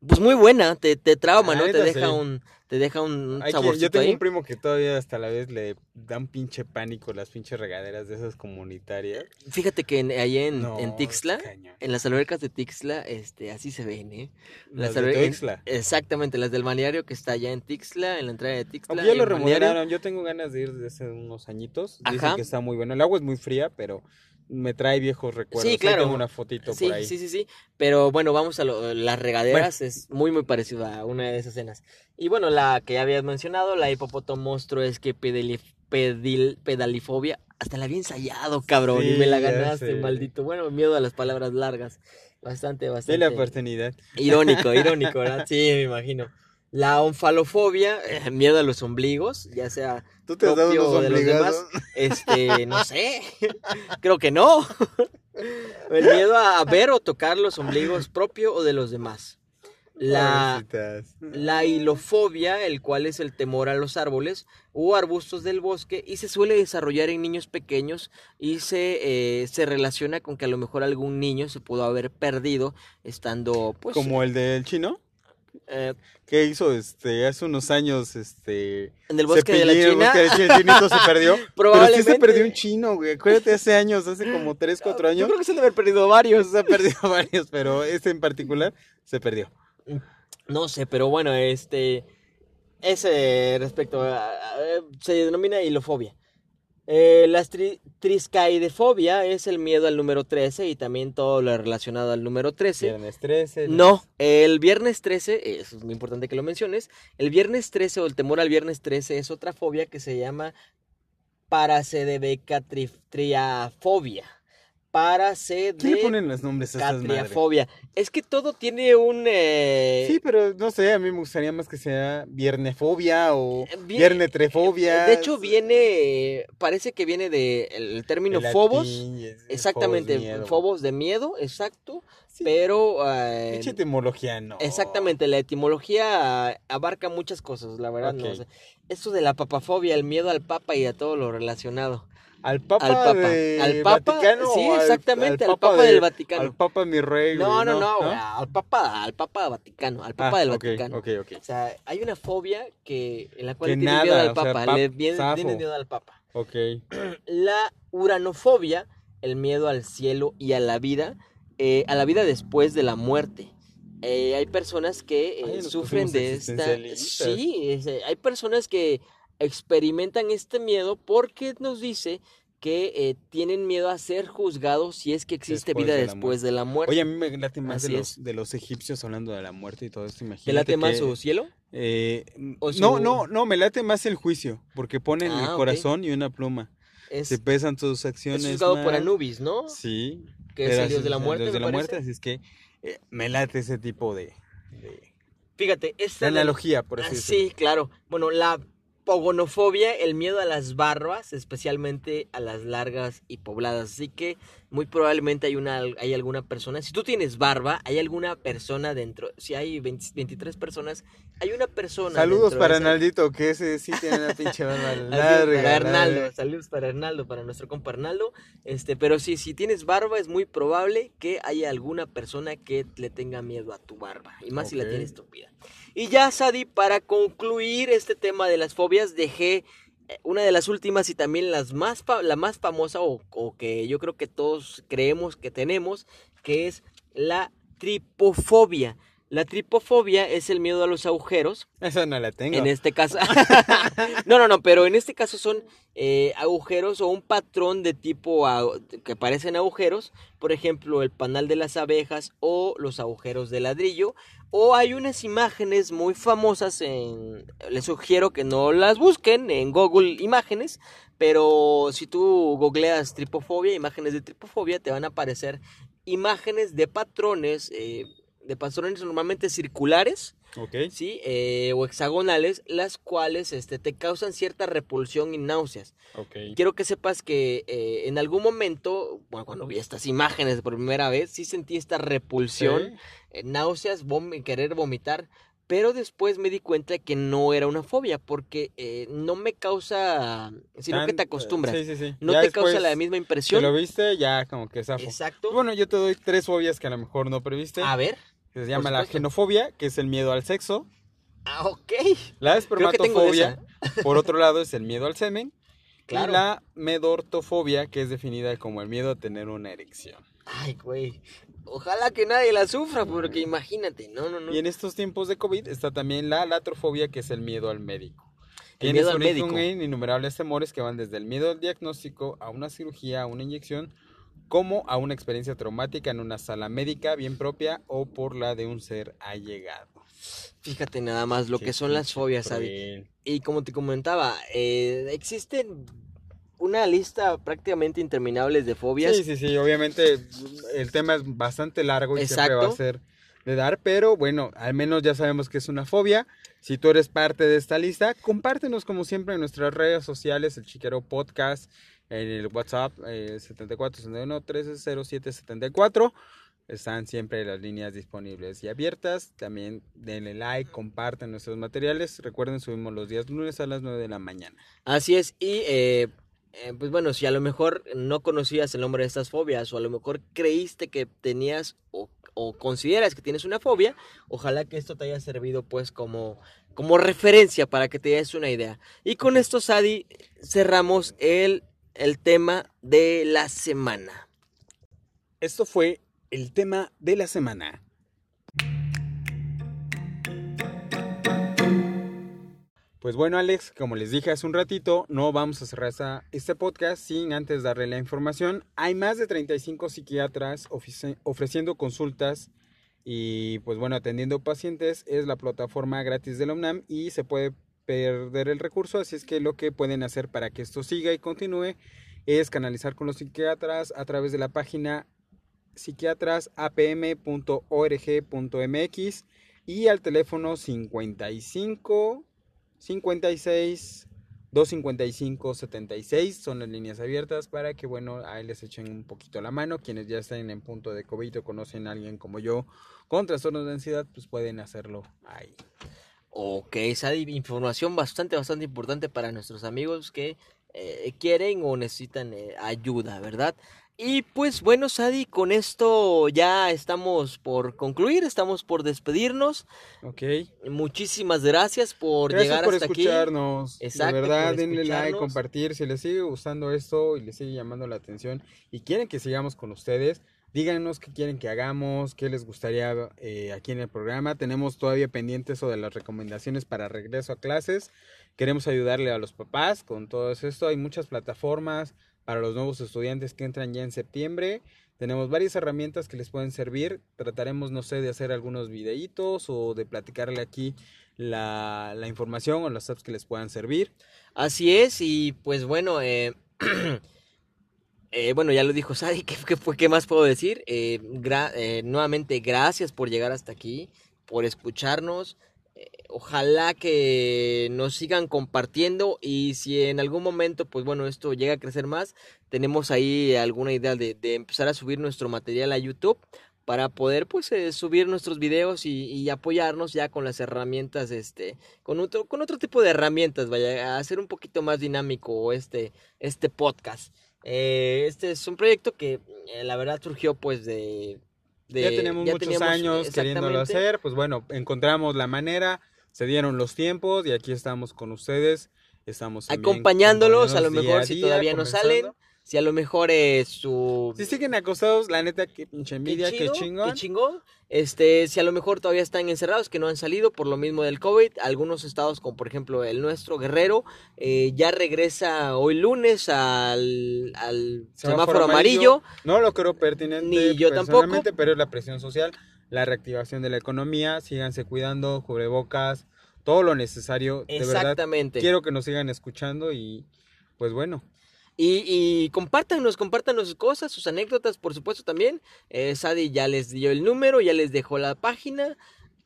S1: pues muy buena, te, te trauma,
S2: Ah,
S1: ¿no? Te deja
S2: sí.
S1: un, te deja un
S2: Hay que-
S1: saborcito
S2: yo tengo
S1: ahí.
S2: un primo que todavía hasta la vez le dan pinche pánico las pinches regaderas de esas comunitarias.
S1: Fíjate que en, ahí en,
S2: No,
S1: en Tixla, en las albercas de Tixla, este, así se ven, ¿eh?
S2: Las de
S1: en-
S2: Tuxtla.
S1: Exactamente, las del balneario que está allá en Tixla, en la entrada de Tixla.
S2: Aunque ya lo remodelaron, yo tengo ganas de ir desde hace unos añitos. Dicen
S1: Ajá.
S2: que está muy bueno. El agua es muy fría, pero me trae viejos recuerdos.
S1: Sí,
S2: Ahí
S1: claro.
S2: tengo una fotito
S1: Sí,
S2: por ahí.
S1: sí, sí, sí. Pero bueno, vamos a lo- las regaderas. Es muy, muy parecido a una de esas escenas. Y bueno, la que ya habías mencionado, la hipopótamo monstruo es que pedali- pedil- pedalifobia. Hasta la había ensayado, cabrón. y me la
S2: Sí,
S1: ganaste, maldito. Bueno, miedo a las palabras largas. Bastante,
S2: De
S1: bastante.
S2: la paternidad.
S1: Irónico, irónico, ¿verdad? Sí, me imagino. La onfalofobia, eh, miedo a los ombligos, ya sea
S2: ¿Tú te has dado
S1: propio
S2: unos
S1: de los
S2: obligados?
S1: este, no sé. Creo que no. El miedo a ver o tocar los ombligos propio o de los demás. La,
S2: Pobrecitas.
S1: la hilofobia, el cual es el temor a los árboles o arbustos del bosque y se suele desarrollar en niños pequeños y se, eh, se relaciona con que a lo mejor algún niño se pudo haber perdido estando pues
S2: Como el del chino,
S1: eh,
S2: que hizo este hace unos años, este...
S1: en el bosque de la
S2: el
S1: China.
S2: el chinito se perdió. Pero sí
S1: Probablemente.
S2: se perdió un chino, güey. Acuérdate, hace años, hace como 3, 4
S1: Yo
S2: años.
S1: creo que se han de haber perdido varios.
S2: Se ha perdido varios, pero este en particular se perdió.
S1: No sé, pero bueno, este. Ese respecto a- a- se denomina hilofobia. Eh, la tri- triscaidefobia es el miedo al número 13 y también todo lo relacionado al número 13.
S2: Viernes 13.
S1: No, el viernes 13, eso es muy importante que lo menciones. El viernes 13 o el temor al viernes 13 es otra fobia que se llama paracedebecatriafobia. Paracede...
S2: ¿Quién le ponen los nombres a esas?
S1: Catriafobia. Es que todo tiene un. eh,
S2: Sí, pero no sé, a mí me gustaría más que sea viernefobia o
S1: Eh, vi-
S2: viernetrefobia.
S1: De hecho, viene. Parece que viene del el término
S2: El
S1: fobos.
S2: latín, es- es
S1: Exactamente,
S2: fobos, miedo.
S1: fobos de miedo, exacto.
S2: Sí,
S1: Pero. eh,
S2: etimología, no.
S1: exactamente, la etimología abarca muchas cosas, la verdad. no
S2: Ok.
S1: sé. Esto de la papafobia, el miedo al papa y a todo lo relacionado.
S2: ¿Al Papa,
S1: al Papa.
S2: de
S1: Al Papa,
S2: Vaticano
S1: sí,
S2: al-
S1: exactamente, al
S2: Papa
S1: Papa
S2: de-
S1: del Vaticano.
S2: Al Papa mi rey,
S1: No,
S2: güey,
S1: no, no, güey, al Papa, al Papa Vaticano, al Papa
S2: Ah,
S1: del Vaticano.
S2: Ok, ok,
S1: O sea, hay una fobia que en la cual
S2: Que
S1: tiene miedo
S2: nada,
S1: al
S2: o sea,
S1: Papa,
S2: pap-
S1: le viene, miedo al Papa.
S2: ok.
S1: La uranofobia, el miedo al cielo y a la vida, eh, a la vida después de la muerte. Eh, hay personas que eh,
S2: Ay,
S1: sufren de esta... Sí, es, hay personas que experimentan este miedo porque nos dice que eh, tienen miedo a ser juzgados si es que existe
S2: Después
S1: vida
S2: de la
S1: después de la muerte.
S2: Oye, a mí me late más de los, de los egipcios hablando de la muerte y todo esto,
S1: ¿Te
S2: imagínate
S1: late más
S2: que,
S1: su cielo?
S2: eh,
S1: o
S2: No,
S1: su-
S2: no, no, me late más el juicio, porque ponen
S1: Ah,
S2: el
S1: ok.
S2: corazón y una pluma.
S1: Es,
S2: Se pesan tus
S1: es
S2: acciones.
S1: juzgado por. Anubis, ¿no?
S2: Sí.
S1: Que es el dios de la muerte,
S2: Dios de
S1: me
S2: la
S1: parece.
S2: muerte, así es que eh, me late ese tipo de, de-
S1: Fíjate, esta
S2: analogía, por
S1: Ah,
S2: así decirlo.
S1: sí, claro. Bueno, la pogonofobia, el miedo a las barbas, especialmente a las largas y pobladas. Así que muy probablemente hay una hay alguna persona, si tú tienes barba, hay alguna persona dentro, si hay 20 23 personas, hay una persona
S2: Saludos para Arnaldito, que ese sí tiene una pinche barba larga.
S1: para Arnaldo, saludos para Arnaldo, para nuestro compa Arnaldo. Este, pero sí, si tienes barba, es muy probable que haya alguna persona que le tenga miedo a tu barba. Y más si la tienes tupida. Y ya, Sadi, para concluir este tema de las fobias, dejé una de las últimas y también las más la más famosa o, o que yo creo que todos creemos que tenemos, que es la tripofobia. La tripofobia es el miedo a los agujeros.
S2: Esa no la tengo.
S1: En este caso. no, no, no, pero en este caso son eh, agujeros o un patrón de tipo a- que parecen agujeros. Por ejemplo, el panal de las abejas o los agujeros de ladrillo. O hay unas imágenes muy famosas en. Les sugiero que no las busquen en Google Imágenes. Pero si tú googleas tripofobia, imágenes de tripofobia, te van a aparecer imágenes de patrones. eh, de patrones normalmente circulares
S2: Ok.
S1: ¿sí? Eh, o hexagonales, las cuales este, te causan cierta repulsión y náuseas.
S2: Ok.
S1: Quiero que sepas que eh, en algún momento, bueno, cuando vi estas imágenes por primera vez, sí sentí esta repulsión, eh, náuseas, vom- querer vomitar, pero después me di cuenta que no era una fobia, porque eh, no me causa, sino que
S2: Tan-
S1: te acostumbras.
S2: Sí, sí, sí.
S1: No
S2: Ya
S1: te causa la misma
S2: que
S1: impresión.
S2: lo viste, ya como que zafo.
S1: Exacto.
S2: Bueno, yo te doy tres fobias que a lo mejor no previste.
S1: A ver.
S2: Que se llama la genofobia, que es el miedo al sexo.
S1: Ah, ok.
S2: La espermatofobia, por otro lado, es el miedo al semen.
S1: Claro.
S2: Y la medortofobia, que es definida como el miedo a tener una erección.
S1: Ay, güey. Ojalá que nadie la sufra, porque imagínate, no, no, no.
S2: Y en estos tiempos de COVID está también la latrofobia, que es el miedo al médico.
S1: El
S2: Tiene
S1: miedo al médico.
S2: en innumerables temores que van desde el miedo al diagnóstico a una cirugía, a una inyección, como a una experiencia traumática en una sala médica bien propia o por la de un ser allegado.
S1: Fíjate nada más lo que son las fobias,
S2: cruel.
S1: Y como te comentaba, eh, existen una lista prácticamente interminable de fobias.
S2: Sí, sí, sí, obviamente el tema es bastante largo y siempre va a ser de dar, pero bueno, al menos ya sabemos que es una fobia. Si tú eres parte de esta lista, compártenos como siempre en nuestras redes sociales, el Chiquero Podcast, en el WhatsApp eh, 7461 130774. Están siempre las líneas disponibles y abiertas. También denle like, compartan nuestros materiales. Recuerden, subimos los días lunes a las 9 de la mañana.
S1: Así es, y eh, eh, pues bueno, si a lo mejor no conocías el nombre de estas fobias, o a lo mejor creíste que tenías o, o consideras que tienes una fobia, ojalá que esto te haya servido pues como, como referencia para que te des una idea. Y con esto, Sadi, cerramos el, el tema de la semana.
S2: Esto fue el tema de la semana. Pues bueno, Alex, como les dije hace un ratito, no vamos a cerrar este podcast sin antes darle la información. Hay más de 35 psiquiatras ofreciendo consultas y pues bueno, atendiendo pacientes. Es la plataforma gratis de la y se puede perder el recurso, así es que lo que pueden hacer para que esto siga y continúe es canalizar con los psiquiatras a través de la página psiquiatrasapm.org.mx y al teléfono 55 56 255 76 son las líneas abiertas para que bueno ahí les echen un poquito la mano. Quienes ya estén en punto de COVID o conocen a alguien como yo con trastornos de ansiedad pues pueden hacerlo ahí
S1: Ok, Sadi, información bastante, bastante importante para nuestros amigos que eh, quieren o necesitan eh, ayuda, ¿verdad? Y pues bueno, Sadi, con esto ya estamos por concluir, estamos por despedirnos.
S2: ok
S1: Muchísimas gracias por
S2: Gracias
S1: llegar
S2: por
S1: hasta aquí.
S2: escucharnos.
S1: Exacto,
S2: de verdad,
S1: por
S2: denle like, compartir. Si les sigue gustando esto y les sigue llamando la atención y quieren que sigamos con ustedes, díganos qué quieren que hagamos, qué les gustaría eh, aquí en el programa. Tenemos todavía pendiente eso las recomendaciones para regreso a clases. Queremos ayudarle a los papás con todo esto. Hay muchas plataformas para los nuevos estudiantes que entran ya en septiembre. Tenemos varias herramientas que les pueden servir. Trataremos, no sé, de hacer algunos videitos o de platicarle aquí la, la información o las apps que les puedan servir.
S1: Así es, y pues bueno, eh, eh, bueno, ya lo dijo Sadi, ¿qué, qué, más puedo decir? Eh, eh, nuevamente, gracias por llegar hasta aquí, por escucharnos. Eh, ojalá que nos sigan compartiendo y si en algún momento, pues bueno, esto llega a crecer más, tenemos ahí alguna idea de, empezar a subir nuestro material a YouTube para poder pues eh, subir nuestros videos y, y apoyarnos ya con las herramientas, este, con otro, con otro tipo de herramientas, vaya, a hacer un poquito más dinámico este, este podcast. Eh, este es un proyecto que eh, la verdad surgió pues de... de-
S2: ya tenemos muchos
S1: teníamos-
S2: años queriéndolo hacer, pues bueno, encontramos la manera, se dieron los tiempos y aquí estamos con ustedes. Estamos
S1: acompañándolos, a lo mejor
S2: día
S1: si
S2: día,
S1: todavía no salen, si a lo mejor es su...
S2: Si siguen acostados, la neta, qué pinche envidia,
S1: chido,
S2: chingón.
S1: qué chingón. Este, si a lo mejor todavía están encerrados, que no han salido por lo mismo del COVID, algunos estados, como por ejemplo el nuestro, Guerrero, eh, ya regresa hoy lunes al, al semáforo, amarillo.
S2: No lo creo pertinente
S1: Ni yo tampoco.
S2: pero es la presión social, la reactivación de la economía, síganse cuidando, cubrebocas, todo lo necesario. De verdad,
S1: Exactamente.
S2: quiero que nos sigan escuchando y pues bueno,
S1: Y, y compártanos, compártanos sus cosas, sus anécdotas, por supuesto también. Eh, Sadi ya les dio el número, ya les dejó la página.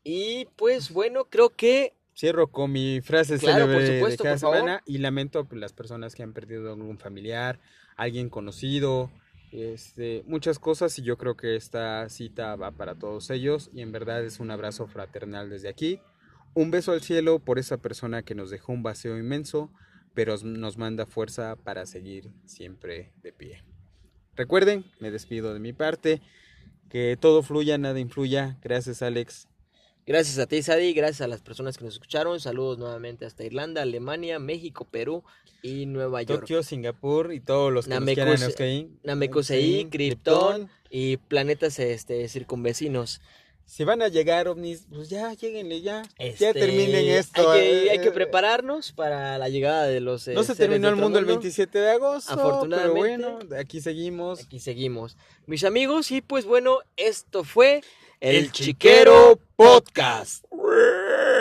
S1: Y pues bueno, creo que
S2: cierro con mi frase
S1: Claro, por supuesto,
S2: de cada
S1: por favor.
S2: y lamento las personas que han perdido algún familiar, alguien conocido, este, muchas cosas y yo creo que esta cita va para todos ellos y en verdad es un abrazo fraternal desde aquí. Un beso al cielo por esa persona que nos dejó un vacío inmenso, pero nos manda fuerza para seguir siempre de pie. Recuerden, me despido de mi parte, que todo fluya, nada influya. Gracias Alex.
S1: gracias a ti, Sadi, gracias a las personas que nos escucharon. Saludos nuevamente hasta Irlanda, Alemania, México, Perú y Nueva York.
S2: Tokio, Singapur y todos los que nos
S1: Namekusei-
S2: quieran
S1: Krypton y planetas este, circunvecinos.
S2: Si van a llegar ovnis, pues ya, lleguenle ya. ya
S1: Este,
S2: terminen esto.
S1: Hay que,
S2: eh,
S1: hay que
S2: eh,
S1: prepararnos para la llegada de los. eh,
S2: No se terminó el mundo el 27 de agosto.
S1: Afortunadamente.
S2: Pero bueno, aquí seguimos.
S1: Aquí seguimos. Mis amigos, y pues bueno, esto fue
S2: El
S1: el Chiquero
S2: Chiquero
S1: Podcast.
S2: Podcast.